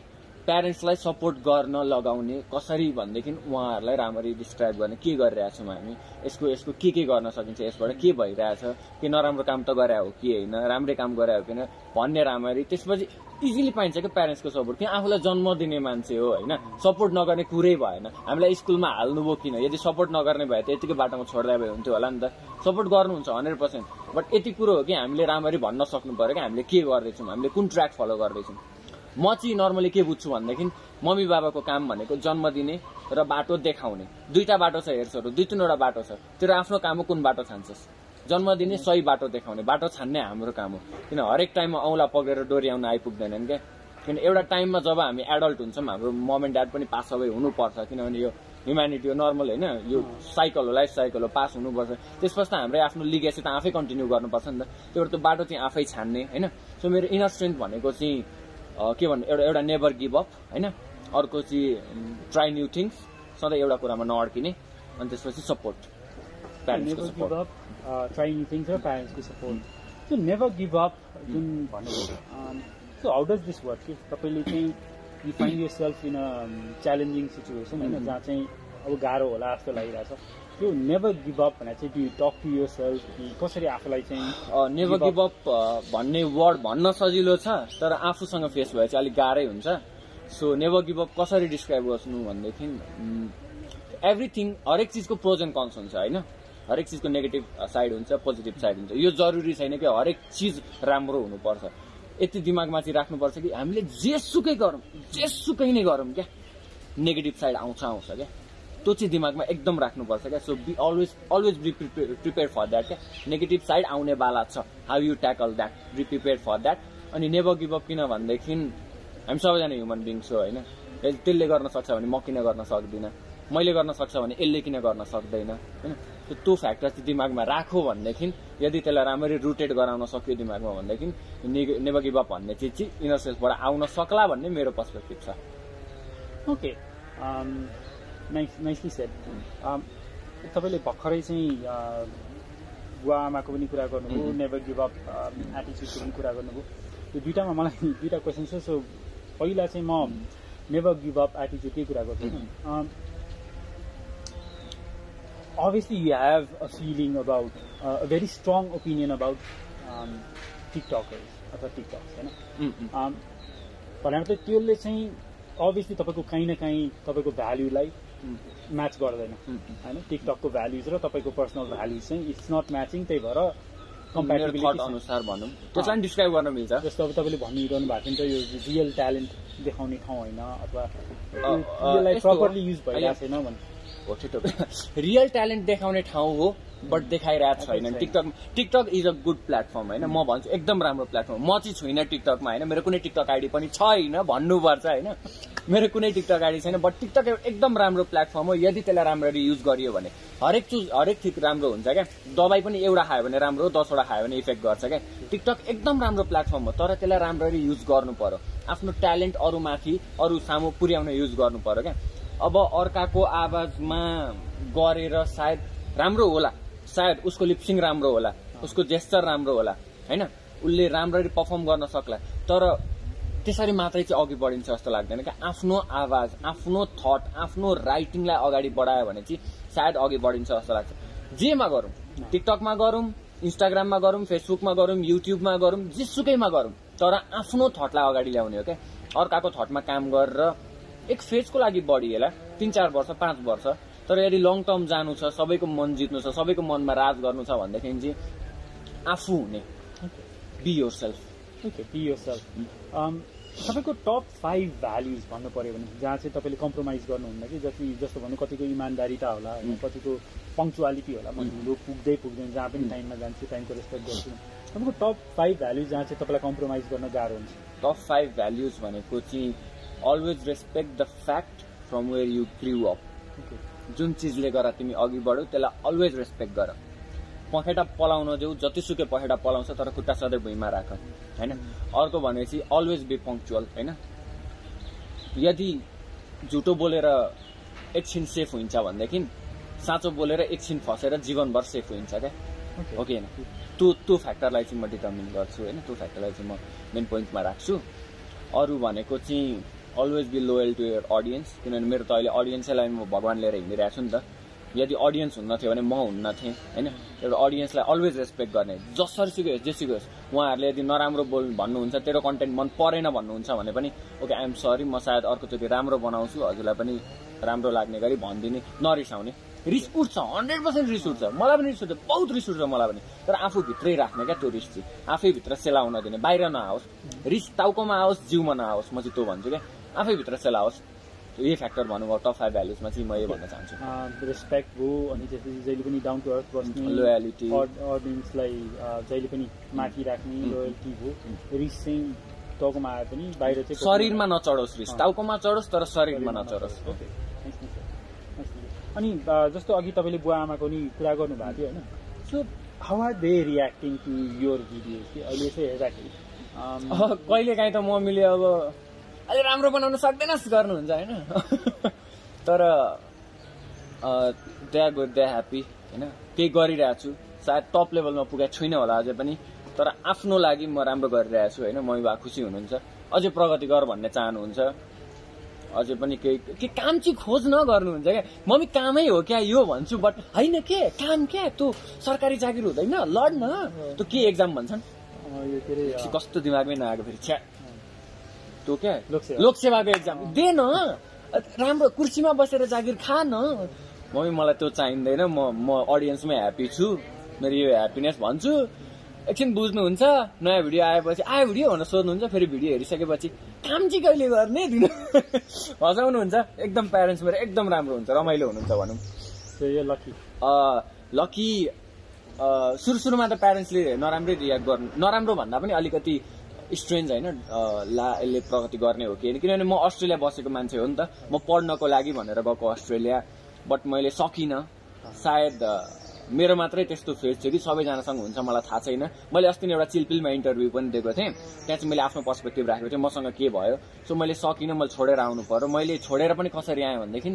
प्यारेन्ट्सलाई सपोर्ट गर्न लगाउने कसरी भनेदेखि उहाँहरूलाई राम्ररी डिस्क्राइब गर्ने के गरिरहेको छौँ हामी यसको यसको के के गर्न सकिन्छ यसबाट के भइरहेछ के नराम्रो काम त गरे हो कि होइन राम्रै काम गरे हो कि होइन भन्ने राम्ररी त्यसपछि इजिली पाइन्छ क्या प्यारेन्ट्सको सपोर्ट किन आफूलाई जन्म दिने मान्छे हो होइन सपोर्ट नगर्ने कुरै भएन। हामीलाई स्कुलमा हाल्नुभयो किन? यदि सपोर्ट नगर्ने भए त यतिकै बाटोमा छोड्दा भए हुन्थ्यो होला नि त। सपोर्ट गर्नुहुन्छ हन्ड्रेड पर्सेन्ट बट यति कुरो हो कि हामीले राम्ररी भन्न सक्नु पऱ्यो कि हामीले के गर्दैछौँ हामीले कुन ट्र्याक फलो गर्दैछौँ। म चाहिँ नर्मली के बुझ्छु भनेदेखि मम्मी बाबाको काम भनेको जन्म दिने र बाटो देखाउने। दुईटा बाटो छ हेर्छहरू दुई तिनवटा बाटो छ। तेरो आफ्नो काम हो कुन बाटो छान्छस्? जन्म दिने सही बाटो देखाउने। बाटो छान्ने हाम्रो काम हो। किन हरेक टाइममा औँला पक्रेर डोर्याउन आइपुग्दैनन् क्या? किन एउटा टाइममा जब हामी एडल्ट हुन्छौँ हाम्रो मम एन्ड ड्याड पनि पास अवे हुनुपर्छ। किनभने यो ह्युम्यानिटी हो नर्मल होइन? यो साइकल हो लाइफ साइकल हो पास हुनुपर्छ। त्यसपछि त हाम्रो आफ्नो लिगेसी त आफै कन्टिन्यू गर्नुपर्छ नि त। त्यो त्यो बाटो चाहिँ आफै छान्ने होइन? सो मेरो इनर स्ट्रेन्थ भनेको चाहिँ के भन्नु एउटा एउटा नेभर गिभ अप होइन? अर्को चाहिँ ट्राई न्यू थिङ्स सधैँ एउटा कुरामा नअड्किने अनि त्यसपछि support प्यारेन्ट्सको support up try new things र प्यारेन्ट्सको सपोर्ट नेभर गिभ अप जुन भन्नुभयो so how does this work कि तपाईँले चाहिँ you find yourself in a challenging situation होइन जहाँ चाहिँ अब गाह्रो होला जस्तो लागिरहेछ। त्यो नेभर गिभ अप भनेर चाहिँ you talk to yourself कि कसरी आफूलाई चाहिँ नेभर गिभ अप भन्ने वर्ड भन्न सजिलो छ तर आफूसँग फेस भए चाहिँ अलिक गाह्रै हुन्छ। सो नेभर गिभ अप कसरी डिस्क्राइब गर्नु भनेदेखि एभ्रिथिङ हरेक चिजको प्रोज एन्ड कन्स हुन्छ होइन? हरेक चिजको नेगेटिभ साइड हुन्छ पोजिटिभ साइड हुन्छ। यो जरुरी छैन कि हरेक चिज राम्रो हुनुपर्छ। यति दिमागमा चाहिँ राख्नुपर्छ कि हामीले जेसुकै गरौँ जेसुकै नै गरौँ क्या। नेगेटिभ साइड आउँछ आउँछ क्या। त्यो चाहिँ दिमागमा एकदम राख्नुपर्छ क्या। So be always always be prepare prepare for that क्या। नेगेटिभ साइड आउने बाला छ। How you tackle that be prepare for that अनि नेभर गिभ अप किन भनेदेखि हामी सबैजना ह्युमन बिङ्स हो होइन। त्यसले गर्न सक्छ भने म किन गर्न सक्दिनँ? मैले गर्न सक्छ भने यसले किन गर्न सक्दैन? होइन। त्यो त्यो फ्याक्टर चाहिँ दिमागमा राखो भनेदेखि यदि त्यसलाई राम्ररी रुटेड गराउन सक्यो दिमागमा भनेदेखि नेभर गिभ अप भन्ने चिज चाहिँ इनर सेल्फबाट आउन सक्ला भन्ने मेरो पर्सपेक्टिभ छ। ओके नाइस नाइसली सेट तपाईँले भर्खरै चाहिँ बुवा आमाको पनि कुरा गर्नुभयो. नेभर गिभ अप एटिच्युडको पनि कुरा गर्नुभयो। यो दुइटामा मलाई <laughs> दुइटा क्वेसन छ सो पहिला चाहिँ म नेभर गिभ अप एटिच्युडकै कुरा गर्छु। Um, obviously you have a feeling about uh, a very strong opinion about um, TikTokers अथवा टिकटक्स होइन um, भनेर त त्यसले चाहिँ अभियसली तपाईँको काहीँ न काहीँ तपाईँको भ्याल्युलाई म्याच गर्दैन। होइन टिकटकको भ्याल्युज र तपाईँको पर्सनल भ्याल्युज चाहिँ इट्स नट म्याचिङ त्यही भएर अनुसार भनौँ त्यसलाई पनि डिस्क्राइब गर्न मिल्छ जस्तो अब तपाईँले भनिरहनु भएको थियो नि त यो रियल ट्यालेन्ट देखाउने ठाउँ होइन अथवा। प्रपरली युज भइरहेको छैन भने हो रियल ट्यालेन्ट देखाउने ठाउँ हो बट देखाइरहेको छैन। TikTok TikTok is a good platform होइन? म भन्छु एकदम राम्रो प्लेटफर्म। म चाहिँ छुइनँ टिकटकमा होइन? मेरो कुनै टिकटक आइडी पनि छैन भन्नुपर्छ होइन? मेरो कुनै टिकटक आइडी छैन बट टिकटक एकदम राम्रो प्लेटफर्म हो। यदि त्यसलाई राम्ररी युज गरियो भने हरेक चिज हरेक थिक राम्रो हुन्छ क्या? दबाई पनि एउटा खायो भने राम्रो हो दसवटा खायो भने इफेक्ट गर्छ क्या? टिकटक एकदम राम्रो प्लेटफर्म हो तर त्यसलाई राम्ररी युज गर्नु पर्यो। आफ्नो ट्यालेन्ट अरूमाथि अरू सामु पुर्याउन युज गर्नु पर्यो क्या? अब अर्काको आवाजमा गरेर सायद राम्रो होला। सायद उसको लिप्सिङ राम्रो होला उसको जेस्चर राम्रो होला होइन? उसले राम्ररी पर्फर्म गर्न सक्ला। तर त्यसरी मात्रै चाहिँ अघि बढिन्छ जस्तो लाग्दैन क्या आफ्नो आवाज आफ्नो थट आफ्नो राइटिङलाई अगाडि बढायो भने चाहिँ सायद अघि बढिन्छ जस्तो लाग्छ। जेमा गरौँ टिकटकमा गरौँ इन्स्टाग्राममा गरौँ फेसबुकमा गरौँ युट्युबमा गरौँ जेसुकैमा गरौँ तर आफ्नो थटलाई अगाडि ल्याउने हो क्या? अर्काको थटमा काम गरेर एक फेजको लागि बढिएला तिन चार वर्ष पाँच वर्ष। तर यदि लङ टर्म जानु छ सबैको मन जित्नु छ सबैको मनमा राज गर्नु छ भनेदेखि चाहिँ आफू हुने। Be yourself okay be yourself तपाईँको टप फाइभ भ्याल्युज भन्नु पऱ्यो भने जहाँ चाहिँ तपाईँले कम्प्रोमाइज गर्नुहुन्न कि जति जस्तो भन्नु कतिको इमान्दारिता होला होइन Mm. कतिको पङ्क्चुअलिटी होला म Mm. ढिलो पुग्दै पुग्दैन जहाँ पनि टाइममा जान्छु टाइमको रेस्पेक्ट गर्छु। तपाईँको टप फाइभ भ्याल्युज जहाँ चाहिँ तपाईँलाई कम्प्रोमाइज गर्न गाह्रो हुन्छ? टप फाइभ भ्याल्युज भनेको चाहिँ always respect the fact from where you grew up जुन चिजले गर्दा तिमी अघि बढ्यौ त्यसलाई अलवेज रेस्पेक्ट गर। पखेटा पलाउन देऊ जतिसुकै पखेटा पलाउँछ तर खुट्टा सधैँ भुइँमा राख होइन? अर्को भनेपछि अलवेज बी पङ्क्चुअल होइन? यदि झुटो बोलेर एकछिन सेफ हुन्छ भनेदेखि साँचो बोलेर एकछिन फसेर जीवनभर सेफ हुन्छ क्या? ओके होइन? त्यो त्यो फ्याक्टरलाई चाहिँ म डिटर्मिन गर्छु होइन? त्यो फ्याक्टरलाई चाहिँ म मेन पोइन्टमा राख्छु। अरू भनेको चाहिँ always be loyal to your audience किनभने मेरो त अहिले अडियन्सैलाई म भगवान् लिएर हिँडिरहेको छु नि त यदि अडियन्स हुन्न थियो भने म हुन्न थिएँ होइन एउटा अडियन्सलाई अलवेज रेस्पेक्ट गर्ने जसरी सुकै होस् जेसुकै होस् उहाँहरूले यदि नराम्रो बोल भन्नुहुन्छ तेरो कन्टेन्ट मन परेन भन्नुहुन्छ भने पनि ओके आइएम सरी म सायद अर्कोचोटि राम्रो बनाउँछु हजुरलाई पनि राम्रो लाग्ने गरी भनिदिने नरिसाउने रिस उठ्छ हन्ड्रेड पर्सेन्ट रिस उठ्छ मलाई पनि रिस उठ्छ बहुत रिस उठ्छ मलाई पनि तर आफू भित्रै राख्ने क्या त्यो रिस चाहिँ आफै भित्र सेलाउन दिने बाहिर नआओस् रिस टाउकोमा आओस् जिउमा नआओस् म चाहिँ त्यो भन्छु क्या आफै भित्र सेलाओस् यही फ्याक्टर भनौँ अब टप फाइभ भ्यालुजमा चाहिँ म यही भन्न चाहन्छु। रेस्पेक्ट भयो अनि त्यसपछि जहिले पनि डाउन टु अर्थ बस्ने लोयालिटी अडियन्सलाई जहिले पनि माथि राख्ने. लोयल्टी भयो रिस चाहिँ टाउकोमा आए पनि बाहिर चाहिँ शरीरमा नचढोस् रिस। टाउकोमा चढोस् तर शरीरमा नचढोस्. अनि जस्तो अघि तपाईँले बुवा आमाको नि कुरा गर्नुभएको थियो होइन? So how are they reacting to your videos कि अहिले चाहिँ हेर्दाखेरि <laughs> कहिले काहीँ त मम्मीले अब। अहिले राम्रो बनाउन सक्दैनस् गर्नुहुन्छ होइन? <laughs> तर दे गुड दे ह्याप्पी होइन? केही गरिरहेको छु। सायद टप लेभलमा पुगेको छुइनँ होला अझै पनि। तर आफ्नो लागि म राम्रो गरिरहेको छु होइन? मम्मी बा खुसी हुनुहुन्छ। अझै प्रगति गर भन्ने चाहनुहुन्छ। अझै पनि केही के काम चाहिँ खोज न गर्नुहुन्छ क्या मम्मी कामै हो क्या यो भन्छु बट होइन के? काम क्या? तँ सरकारी जागिर हुँदैन लड न तँ के एक्जाम भन्छन्? कस्तो दिमागमै नआएको फेरि छ्या। त्यो क्या? लोकसेवा। लोकसेवाको एक्जाम दे न राम्रो कुर्सीमा बसेर जागिर खा न मम्मी मलाई त्यो चाहिँदैन। म म अडियन्समै ह्याप्पी छु। मेरो यो ह्याप्पिनेस भन्छु। एकछिन बुझ्नुहुन्छ। नयाँ भिडियो आएपछि आयो भिडियो भनेर सोध्नुहुन्छ। फेरि भिडियो हेरिसकेपछि काम चाहिँ कहिले गर्ने? दिनु। <laughs> हँसाउनुहुन्छ। एकदम प्यारेन्ट्स मेरो एकदम राम्रो हुन्छ। रमाइलो हुनुहुन्छ भनौँ। यो लकी। अँ, लकी सुरु सुरुमा त प्यारेन्ट्सले नराम्रै रियाक्ट गर्नु नराम्रो भन्दा पनि अलिकति स्ट्रेन्ज होइन ला यसले प्रगति गर्ने हो कि किनभने म अस्ट्रेलिया बसेको मान्छे हो नि त। म पढ्नको लागि भनेर गएको अस्ट्रेलिया बट मैले सकिनँ। सायद मेरो मात्रै त्यस्तो फेज थियो कि सबैजनासँग हुन्छ मलाई थाहा छैन। मैले अस्ति नै एउटा चिलपिलमा इन्टरभ्यू पनि दिएको थिएँ। त्यहाँ चाहिँ मैले आफ्नो पर्सपेक्टिभ राखेको थिएँ मसँग के भयो। सो मैले सकिनँ मैले छोडेर आउनु पर्यो। मैले छोडेर पनि कसरी आएँ भनेदेखि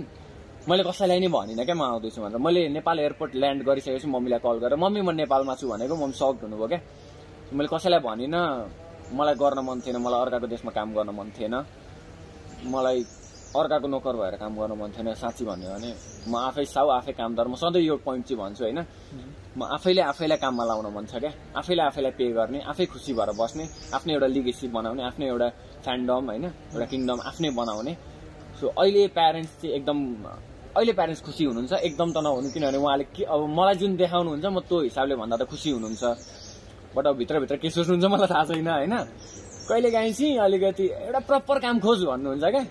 मैले कसैलाई नै भनिनँ क्या म आउँदैछु भनेर। मैले नेपाल एयरपोर्ट ल्यान्ड गरिसकेपछि मम्मीलाई कल गरेर मम्मी म नेपालमा छु भनेको मम्मी सक्ड हुनुभयो क्या। मैले कसैलाई भनिनँ मलाई गर्न मन थिएन मलाई अर्काको देशमा काम गर्न मन थिएन। मलाई अर्काको नोकर भएर काम गर्न मन थिएन साँच्ची भन्यो भने म आफै साउ आफै कामदार म सधैँ यो पोइन्ट चाहिँ भन्छु होइन। म आफैले आफैलाई काममा लाउन मन छ क्या। आफैले आफैलाई पे गर्ने आफै खुसी भएर बस्ने आफ्नै एउटा लिगेसी बनाउने आफ्नै एउटा फ्यान्डम होइन एउटा किङडम आफ्नै बनाउने। सो अहिले प्यारेन्ट्स चाहिँ एकदम अहिले प्यारेन्ट्स खुसी हुनुहुन्छ एकदम त नहुनु किनभने उहाँले के अब मलाई जुन देखाउनुहुन्छ म त्यो हिसाबले भन्दा त खुसी हुनुहुन्छ। बट अब भित्रभित्र के सोच्नुहुन्छ मलाई थाहा छैन होइन? कहिले काहीँ चाहिँ अलिकति एउटा प्रपर काम खोज भन्नुहुन्छ क्या।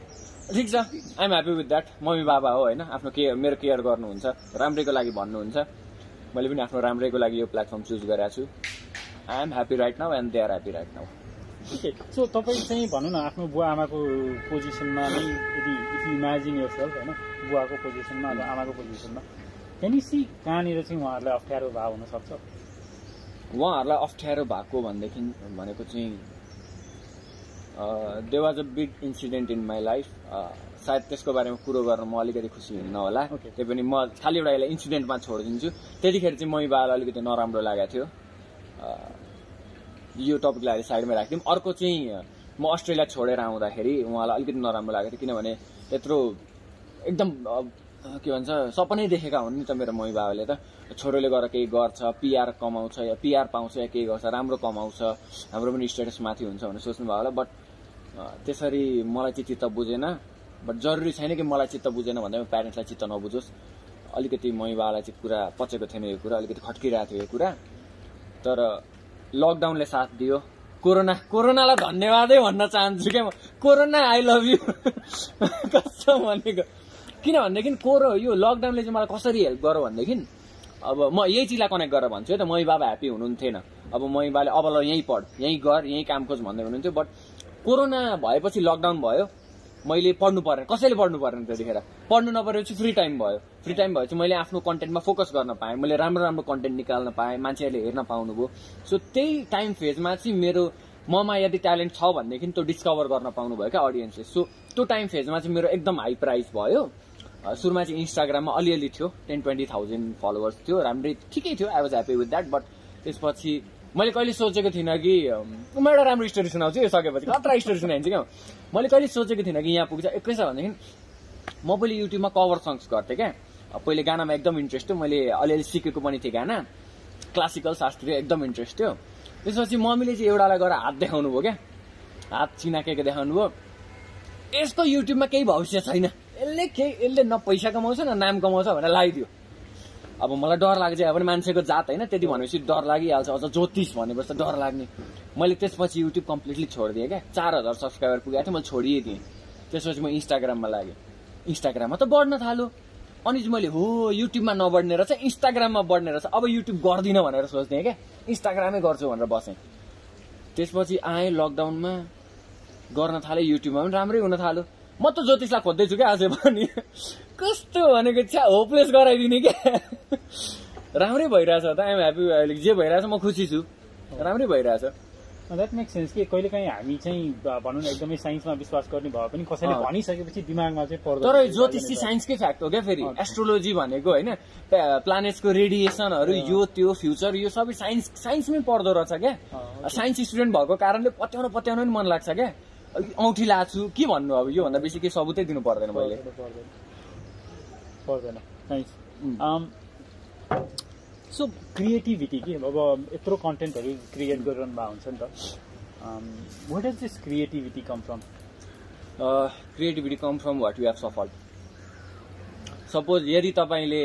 ठिक छ I'm happy with that mummy बाबा हो होइन? आफ्नो केयर मेरो केयर गर्नुहुन्छ राम्रैको लागि भन्नुहुन्छ। मैले पनि आफ्नो राम्रैको लागि यो प्लेटफर्म चुज गरेको छु। I am happy right now and they are happy right now so तपाईँ चाहिँ भनौँ न आफ्नो बुवा आमाको पोजिसनमा नै यदि इफ इमेजिन यर सेल्फ होइन? बुवाको पोजिसनमा अथवा आमाको पोजिसनमा त्यहाँनिर कहाँनिर चाहिँ उहाँहरूलाई अप्ठ्यारो भाव हुनसक्छ? उहाँहरूलाई अप्ठ्यारो भएको भनेदेखि भनेको चाहिँ there was a big incident in my life सायद त्यसको बारेमा कुरो गर्न म अलिकति खुसी हुन्न होला. त्यही पनि म खालि एउटा यसलाई इन्सिडेन्टमा छोडिदिन्छु। त्यतिखेर चाहिँ मम्मी बाबालाई अलिकति नराम्रो लागेको थियो। यो टपिकलाई अहिले साइडमा राखिदिउँ। अर्को चाहिँ म अस्ट्रेलिया छोडेर आउँदाखेरि उहाँलाई अलिकति नराम्रो लागेको थियो। किनभने त्यत्रो एकदम के भन्छ सपनै देखेका हुन् नि त मेरो मम्मी बाबाले त। छोरोले गएर केही गर्छ पिआर कमाउँछ या पिआर पाउँछ या केही गर्छ राम्रो कमाउँछ हाम्रो पनि स्टेटस माथि हुन्छ भनेर सोच्नु भयो होला। बट त्यसरी मलाई चाहिँ चित्त बुझेन। बट जरुरी छैन कि मलाई चित्त बुझेन भन्दा प्यारेन्ट्सलाई चित्त नबुझोस्। अलिकति मम्मी बाबालाई चाहिँ कुरा पचेको थिएन यो कुरा अलिकति खट्किरहेको थियो यो कुरा। तर लकडाउनले साथ दियो। कोरोना कोरोनालाई धन्यवादै भन्न चाहन्छु क्या म। कोरोना आई लभ यु कसम भनेको? किन भनेदेखि कोरो यो लकडाउनले चाहिँ मलाई कसरी हेल्प गर्यो भनेदेखि अब म यही चिजलाई कनेक्ट गरेर भन्छु है त मम्मी बाबा ह्याप्पी हुनुहुन्थेन। अब मम्मी बाबाले अब ल यहीँ पढ यहीँ गर यहीँ काम खोज भन्दै हुनुहुन्थ्यो। बट कोरोना भएपछि लकडाउन भयो। मैले पढ्नु परेन। कसैले पढ्नु परेन त्यतिखेर? पढ्नु नपरेपछि फ्री टाइम भयो। फ्री टाइम भएपछि मैले आफ्नो कन्टेन्टमा फोकस गर्न पाएँ। मैले राम्रो राम्रो कन्टेन्ट निकाल्न पाएँ। मान्छेहरूले हेर्न पाउनुभयो। सो त्यही टाइम फेजमा चाहिँ मेरो ममा यदि ट्यालेन्ट छ भनेदेखि त्यो डिस्कभर गर्न पाउनुभयो क्या अडियन्सले सो त्यो टाइम फेजमा चाहिँ मेरो एकदम हाई प्राइस भयो। सुरुमा चाहिँ इन्स्टाग्राममा अलिअलि थियो टेन ट्वेन्टी थाउजन्ड फलोवर्स थियो राम्रै ठिकै थियो I was happy with that but त्यसपछि मैले कहिले सोचेको थिइनँ कि म एउटा राम्रो स्टोरी सुनाउँछु यो सकेपछि खतरा स्टोरी सुनाइन्छ क्या मैले कहिले सोचेको थिइनँ कि यहाँ पुग्छ के छ भनेदेखि म पहिले युट्युबमा कभर सङ्ग्स गर्थेँ क्या। पहिले गानामा एकदम इन्ट्रेस्ट थियो मैले अलिअलि सिकेको पनि थिएँ गाना। क्लासिकल शास्त्रीय एकदम इन्ट्रेस्ट थियो। त्यसपछि मम्मीले चाहिँ एउटालाई गएर हात देखाउनु भयो क्या। हात चिनाकेको देखाउनु भयो। यसको युट्युबमा केही भविष्य छैन। यसले केही यसले न पैसा कमाउँछ न नाम कमाउँछ भनेर लगाइदियो अब मलाई डर लाग्छ अब मान्छेको जात होइन त्यति भनेपछि डर लागिहाल्छ। अझ ज्योतिष भनेपछि डर लाग्ने। मैले त्यसपछि युट्युब कम्प्लिटली छोडिदिएँ क्या। चार हजार सब्सक्राइबर पुगेको थियो मैले छोडिदिएँ त्यसपछि म इन्स्टाग्राममा लागेँ इन्स्टाग्राममा त बढ्न थाल्यो। अनि मैले हो युट्युबमा नबढ्ने रहेछ इन्स्टाग्राममा बढ्ने रहेछ। अब युट्युब गर्दिनँ भनेर सोच्थेँ क्या। इन्स्टाग्रामै गर्छु भनेर बसेँ। त्यसपछि आएँ लकडाउनमा गर्न थालेँ युट्युबमा पनि राम्रै हुन थाल्यो। म त ज्योतिषलाई खोज्दैछु क्या अझै पनि। कस्तो भनेको छ्या होपलेस गराइदिने क्या? राम्रै भइरहेछ त आइएम ह्याप्पी अहिले जे भइरहेछ म खुसी छु। राम्रै भइरहेछ। द्याट मेक सेन्स कि कहिले काहीँ हामी चाहिँ भनौँ न एकदमै साइन्समा विश्वास गर्ने भए पनि कसैले। भनिसकेपछि दिमागमा चाहिँ पर्दो तर ज्योतिष चाहिँ साइन्सकै फ्याक्ट हो क्या फेरि। एस्ट्रोलोजी भनेको होइन प्लानेट्सको रेडिएसनहरू यो त्यो फ्युचर यो सबै साइन्स साइन्समै पर्दो रहेछ क्या। साइन्स स्टुडेन्ट भएको कारणले पत्याउन पत्याउन पनि मन लाग्छ क्या। औँठी लाछु। के भन्नु अब? योभन्दा बेसी केही सबुतै दिनु पर्दैन मैले। पर्दैन. सो क्रिएटिभिटी के? अब यत्रो कन्टेन्टहरू क्रिएट गरिरहनु भएको हुन्छ नि त। What does this creativity come from creativity come from what you have suffered suppose यदि तपाईँले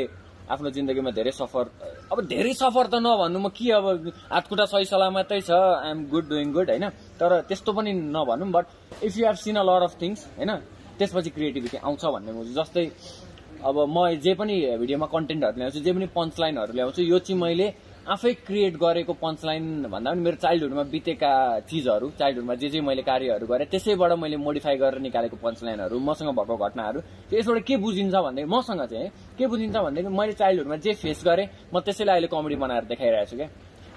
आफ्नो जिन्दगीमा धेरै सफर अब धेरै सफर त नभन्नु म के अब हातखुट्टा सही सलामतै छ आइएम गुड डुइङ गुड होइन? तर त्यस्तो पनि नभनौँ but if you have seen a lot of things होइन त्यसपछि क्रिएटिभिटी आउँछ भन्ने बुझ्छु जस्तै अब म जे पनि भिडियोमा कन्टेन्टहरू ल्याउँछु जे पनि पञ्च लाइनहरू ल्याउँछु यो चाहिँ मैले आफै क्रिएट गरेको पञ्चलाइन भन्दा पनि मेरो चाइल्डहुडमा बितेका चिजहरू चाइल्डहुडमा जे जे मैले कार्यहरू गरेँ त्यसैबाट मैले मोडिफाई गरेर निकालेको पञ्चलाइनहरू मसँग भएको घटनाहरू यसबाट के बुझिन्छ भन्दाखेरि मसँग चाहिँ के बुझिन्छ भनेदेखि मैले चाइल्डहुडमा जे फेस गरेँ म त्यसैलाई अहिले कमेडी बनाएर देखाइरहेको छु क्या।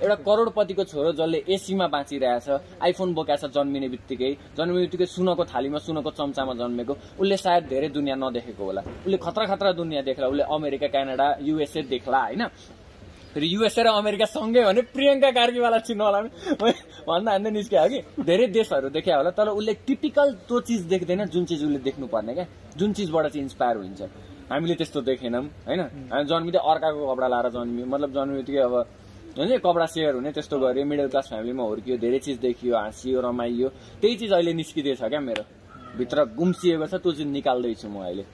एउटा करोडपतिको छोरो जसले एसीमा बाँचिरहेछ आइफोन बोकाछ जन्मिने बित्तिकै। जन्मिने बित्तिकै सुनको थालीमा सुनको चम्चामा जन्मेको। उसले सायद धेरै दुनियाँ नदेखेको होला। उसले खतरा खतरा दुनियाँ देख्ला। उसले अमेरिका क्यानाडा युएसए देख्ला होइन? फेरि युएसए र अमेरिका सँगै भने प्रियङ्का कार्कीवाला चिन्नु होला भन्दा हान्दै निस्क्यो कि? धेरै देशहरू देखा होला तर उसले टिपिकल त्यो चिज देख्दैन जुन चिज उसले देख्नुपर्ने क्या? जुन चिजबाट चाहिँ इन्सपायर हुन्छ हामीले त्यस्तो देखेनौँ होइन? हामी जन्मिँदै अर्काको कपडा लाएर जन्मियो मतलब जन्मियो बित्तिकै अब हुन्छ कपडा सेयर हुने त्यस्तो गऱ्यो मिडल क्लास फ्यामिलीमा हुर्कियो धेरै चिज देखियो हाँसियो रमाइयो। त्यही चिज अहिले निस्किँदैछ क्या मेरो भित्र गुम्सिएको छ त्यो चिज निकाल्दैछु म अहिले।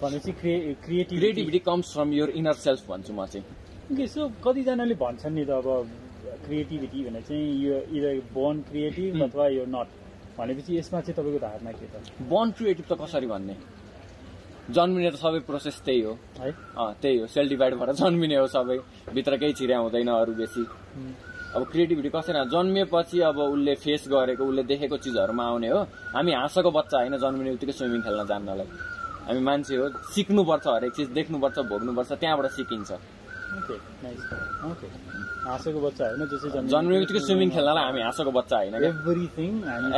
भनेपछि creativity creativity comes from your inner self भन्छु म चाहिँ। यसो कतिजनाले भन्छन् नि त अब क्रिएटिभिटी भने चाहिँ यो इदर बोर्न क्रिएटिभ अथवा यो नट भनेपछि यसमा चाहिँ तपाईँको धारणा के त बोर्न क्रिएटिभ त कसरी भन्ने? जन्मिने त सबै प्रोसेस त्यही हो। है? त्यही हो। सेल डिभाइड भएर जन्मिने हो सबै। भित्र केही छिरा हुँदैन अरू बेसी। अब क्रिएटिभिटी कसरी आउँछ? जन्मिएपछि अब उसले फेस गरेको उसले देखेको चिजहरूमा आउने हो। हामी हाँसोको बच्चा होइन जन्मिने बित्तिकै स्विमिङ खेल्न जान्नलाई। हामी मान्छे हो। सिक्नुपर्छ हरेक चिज देख्नुपर्छ भोग्नुपर्छ त्यहाँबाट सिकिन्छ। हाँसेको बच्चा होइन जन्मिने बित्तिकै स्विमिङ खेल्नलाई हामी हाँसोको बच्चा होइन everything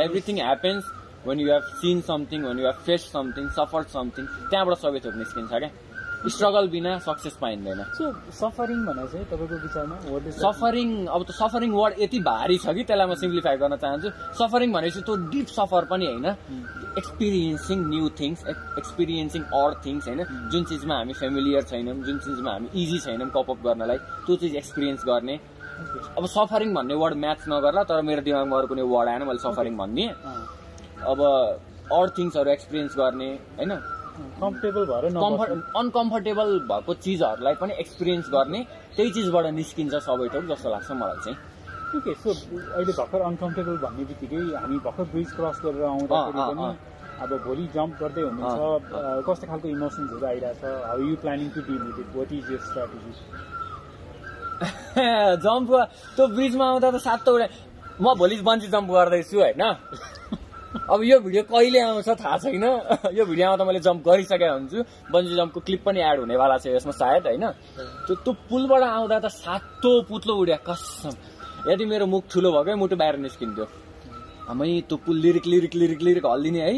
everything happens when you have seen something when you have faced something suffered something त्यहाँबाट सबै थोक निस्किन्छ क्या। स्ट्रगल बिना सक्सेस पाइँदैन। सो सफरिङ भने चाहिँ तपाईँको विचारमा? सफरिङ अब त सफरिङ वर्ड यति भारी छ कि त्यसलाई म सिम्प्लिफाई गर्न चाहन्छु। सफरिङ भनेपछि त्यो डिप सफर पनि होइन। Experiencing new things experiencing other things होइन। जुन चिजमा हामी फेमिलियर छैनौँ जुन चिजमा हामी इजी छैनौँ कपअप गर्नलाई त्यो चिज एक्सपिरियन्स गर्ने। अब सफरिङ भन्ने वर्ड म्याच नगर्ला तर मेरो दिमागमा अरू कुनै वर्ड आएन मैले सफरिङ भनिदिएँ अब अर थिङ्सहरू एक्सपिरियन्स गर्ने होइन? कम्फर्टेबल भएर कम्फर्ट। अनकम्फर्टेबल भएको चिजहरूलाई पनि एक्सपिरियन्स गर्ने त्यही चिजबाट निस्किन्छ सबै थोक जस्तो लाग्छ मलाई चाहिँ। ओके सो अहिले भर्खर अनकम्फर्टेबल भन्ने बित्तिकै हामी भर्खर ब्रिज क्रस गरेर आउँदाखेरि पनि अब भोलि जम्प गर्दै हुनुहुन्छ। कस्तो खालको इमोसन्सहरू आइरहेछ? How you planning to deal with it what is your strategy jump त्यो ब्रिजमा आउँदा त सातो उडा म भोलि बन्ची जम्प गर्दैछु होइन? <laughs> अब यो भिडियो कहिले आउँछ थाहा छैन। यो भिडियो आउँदा मैले जम्प गरिसकेको हुन्छु। बन्जी जम्पको क्लिप पनि एड हुनेवाला छ यसमा सायद होइन? त्यो त्यो पुलबाट आउँदा त सातो पुत्लो उड्या कसम। यदि मेरो मुख ठुलो भएकै मुटु बाहिर निस्किन्थ्यो। हामी त्यो पुल लिरिक लिरिक लिरिक लिरिक हल्लिने है।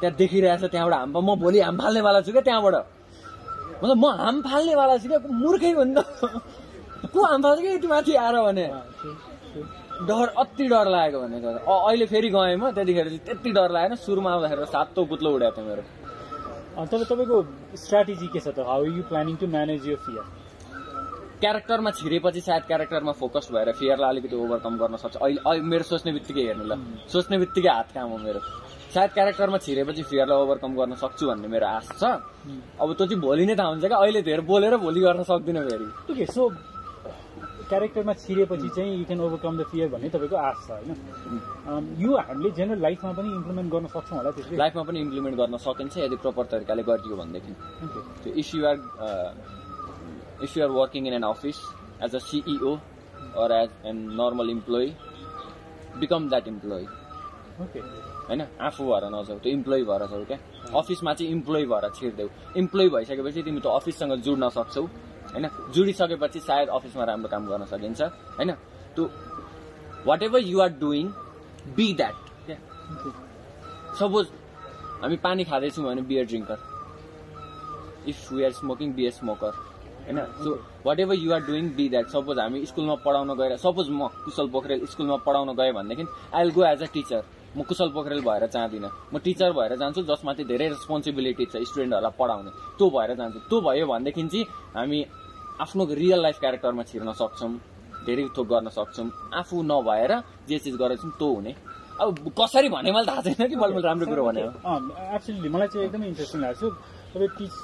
त्यहाँ देखिरहेछ त्यहाँबाट हाम म भोलि हाम फाल्नेवाला छु क्या त्यहाँबाट। मतलब म हाम फाल्नेवाला छु क्या मूर्खै त <laughs> को हाम फाल्छ क्या यति माथि आएर भने? डर अति डर लागेको भने त अ- अहिले फेरि गएँ म त्यतिखेर चाहिँ त्यति डर लागेन। सुरुमा आउँदाखेरि सातो पुत्लो उडेको थियो मेरो। तर तपाईँको स्ट्राटेजी के छ त? How you planning to manage your fear क्यारेक्टरमा छिरेपछि सायद क्यारेक्टरमा फोकस भएर फियरलाई अलिकति ओभरकम गर्न सक्छ। अहिले अहिले मेरो सोच्ने बित्तिकै हेर्नु ल। सोच्ने बित्तिकै हात काम हो मेरो। सायद क्यारेक्टरमा छिरेपछि फियरलाई ओभरकम गर्न सक्छु भन्ने मेरो आश छ। अब त्यो चाहिँ भोलि नै थाहा हुन्छ क्या। अहिले धेरै बोलेर भोलि गर्न सक्दिनँ फेरि। ओके सो क्यारेक्टरमा छिरेपछि चाहिँ you can overcome the fear भन्ने तपाईँको आश छ होइन? यो हामीले जेनरल लाइफमा पनि इम्प्लिमेन्ट गर्न सक्छौँ होला त्यसले। लाइफमा पनि इम्प्लिमेन्ट गर्न सकिन्छ यदि प्रपर तरिकाले गरिदियो भनेदेखि। Uh, if you are working in an office as a CEO or as a normal employee, become that employee. Okay होइन? आफू भएर नजाऊ त्यो इम्प्लोइ भएर जाऊ क्या अफिसमा चाहिँ इम्प्लोइ भएर छिर्देऊ। इम्प्लोइ भइसकेपछि तिमी त्यो अफिससँग जुड्न सक्छौ। होइन? जुडिसकेपछि सायद अफिसमा राम्रो काम गर्न सकिन्छ होइन? त्यो whatever you are doing be that क्या सपोज हामी पानी खाँदैछौँ भने beer drinker if we are smoking be a smoker होइन? So whatever you are doing be that suppose हामी स्कुलमा पढाउन गएर सपोज म कुशल पोखरेल स्कुलमा पढाउन गएँ भनेदेखि I will go as a teacher म कुशल पोखरेल भएर जाँदिनँ। म टिचर भएर जान्छु जसमाथि धेरै रेस्पोन्सिबिलिटी छ स्टुडेन्टहरूलाई पढाउने। त्यो भएर जान्छु। त्यो भयो भनेदेखि चाहिँ हामी आफ्नो रियल लाइफ क्यारेक्टरमा छिर्न सक्छौँ धेरै थोक गर्न सक्छौँ। आफू नभएर जे चिज गरेछौँ त्यो हुने। अब कसरी भने मैले थाहा छैन कि मैले राम्रो कुरो भने एब्सोल्युटली मलाई चाहिँ एकदमै इन्ट्रेस्टिङ लाग्छ। तपाईँ टिच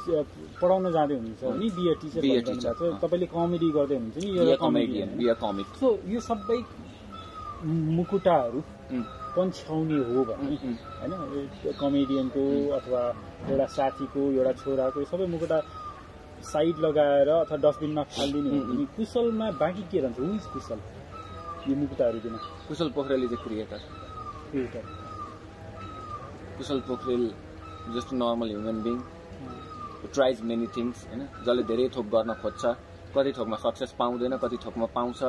पढाउन जाँदै हुनुहुन्छ भने बिए टिचर छ। तपाईँले कमेडी गर्दै हुनुहुन्छ नि यो कमिक सो यो सबै मुकुटाहरू पन्छ्याउने हो भने. होइन? कमेडियनको अथवा एउटा साथीको एउटा छोराको सबै मुकुटा साइड लगाएर अथवा डस्टबिनमा फालिदिने हो भने कुशलमा बाँकी के रहन्छ? Who is Kushal. यो मुक्ताहरू किन Kushal Pokhrel is a creator creator Kushal Pokhrel just normal human being tries many things होइन? जसले धेरै थोक गर्न खोज्छ। कति थोकमा सक्सेस पाउँदैन कति थोकमा पाउँछ।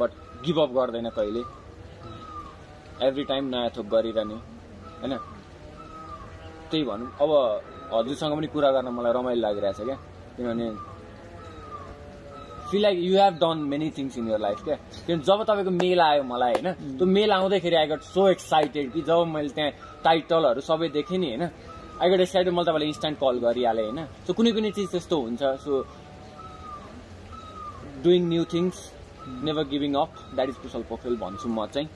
बट गिभ अप गर्दैन कहिले। एभ्री टाइम नयाँ थोक गरिरहने होइन? त्यही भनौँ। अब हजुरसँग पनि कुरा गर्न मलाई रमाइलो लागिरहेछ क्या। किनभने feel like you have done many things in your life क्या? किनभने जब तपाईँको मेल आयो मलाई होइन? त्यो मेल आउँदैखेरि आई गट सो एक्साइटेड कि जब मैले त्यहाँ टाइटलहरू सबै देखेँ नि होइन? आई गट एक्साइटेड मैले तपाईँलाई इन्स्ट्यान्ट कल गरिहालेँ होइन? सो कुनै कुनै चिज त्यस्तो हुन्छ। So doing new things never giving up that is Kushal Pokhrel भन्छु म चाहिँ।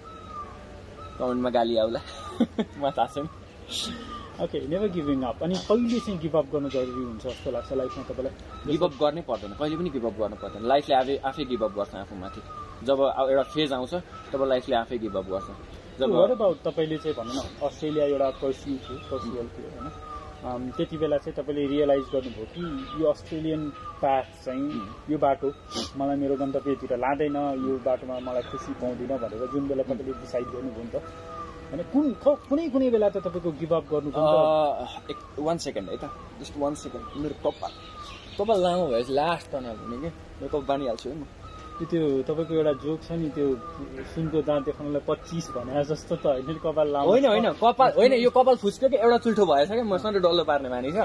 कमेन्टमा गाली आउला। <laughs> म थाहा छैन। ओके नेभर गिभिङ अप अनि कहिले चाहिँ गिभ अप गर्नु जरुरी हुन्छ जस्तो लाग्छ लाइफमा तपाईँलाई? गिभ अप गर्नै पर्दैन। कहिले पनि गिभ अप गर्नु पर्दैन। लाइफले आफै आफै गिभ अप गर्छ आफूमाथि। जब एउटा फेज आउँछ तब लाइफले आफै गिभ अप गर्छ। जब अबाउट तपाईँले चाहिँ भनौँ न अस्ट्रेलिया एउटा पर्स्यु थियो पर्सुअल थियो होइन? अम, त्यति बेला चाहिँ तपाईँले रियलाइज गर्नुभयो कि यो अस्ट्रेलियन पाथ चाहिँ यो बाटो मलाई मेरो गन्तव्यतिर लाँदैन यो बाटोमा मलाई खुसी पाउँदिनँ भनेर जुन बेला तपाईँले डिसाइड गर्नुभयो नि त होइन कुन कुनै कुनै बेला त तपाईँको गिभ अप गर्नु वान सेकेन्ड है त जस्ट वान सेकेन्ड मेरो कपाल। कपाल लामो भएपछि लास्ट तनाव हुने कि? मेरो कपाल बानिहाल्छु है म। त्यो त्यो तपाईँको एउटा जोक छ नि त्यो सुनको दाँत देखाउनलाई पच्चिस भने जस्तो त होइन कपाल लामो। होइन होइन कपाल होइन यो कपाल फुच्क्यो कि? एउटा चुल्ठो भएछ कि? म सधैँ डल्लो पार्ने मानि छ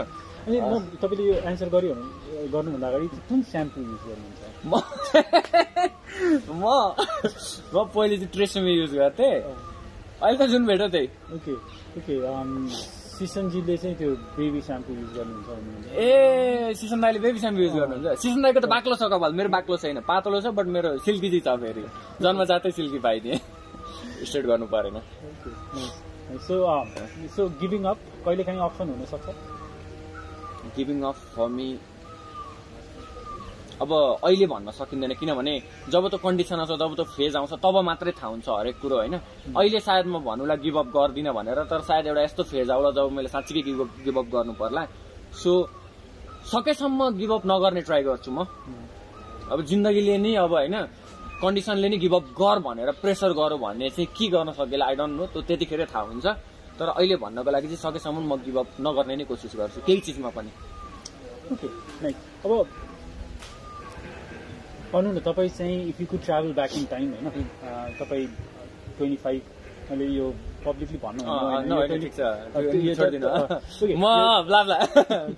अनि म तपाईँले यो एन्सर गर्यो भने गर्नुभन्दा अगाडि कुन स्याम्पू युज गर्नुहुन्छ? म <laughs> म म पहिले चाहिँ ट्रेसमी युज गर्थेँ। अहिले त जुन भेट त्यही। ओके ओके अम, सिसनजीले चाहिँ त्यो बेबी स्याम्पू युज गर्नुहुन्छ ए सिसन दाईले बेबी स्याम्पू युज गर्नुहुन्छ। सिसन दाईको त बाक्लो छ कपाल मेरो बाक्लो छैन। पातलो छ बट मेरो सिल्की चाहिँ छ फेरि। जन्मजातै सिल्की पाइदिएँ। स्ट्रेट गर्नु परेन। सो सो गिभिङ अप कहिले काहीँ अप्सन हुनसक्छ? गिभिङ अफ फर मी अब अहिले भन्न सकिँदैन किनभने जब त कन्डिसन आउँछ जब त फेज आउँछ तब मात्रै थाहा हुन्छ हरेक कुरो होइन? अहिले सायद म भन्नुलाई गिभ अप गर्दिनँ भनेर तर सायद एउटा यस्तो फेज आउला जब मैले साँच्चीकै गिभ अप गिभ अप गर्नु पर्ला। सो सकेसम्म गिभ अप नगर्ने ट्राई गर्छु म। अब जिन्दगीले नै अब होइन? कन्डिसनले नै गिभ अप गर भनेर प्रेसर गर भन्ने चाहिँ के गर्न सकेला आई डोन्ट नो त्यो त्यतिखेर थाहा हुन्छ। तर अहिले भन्नको लागि चाहिँ सकेसम्म म गिभ अप नगर्ने नै कोसिस गर्छु केही चिजमा पनि। ओके अब भन्नु न तपाईँ चाहिँ if you could travel back in time होइन? तपाईँ ट्वेन्टी फाइभ मैले यो पब्लिकली भन्नु अँ, होइन, न, यो होइन, 20 ठिक छ। अँ, त्यो- यो यो छोडिदिनु। अँ, okay, म ब्ला ब्ला।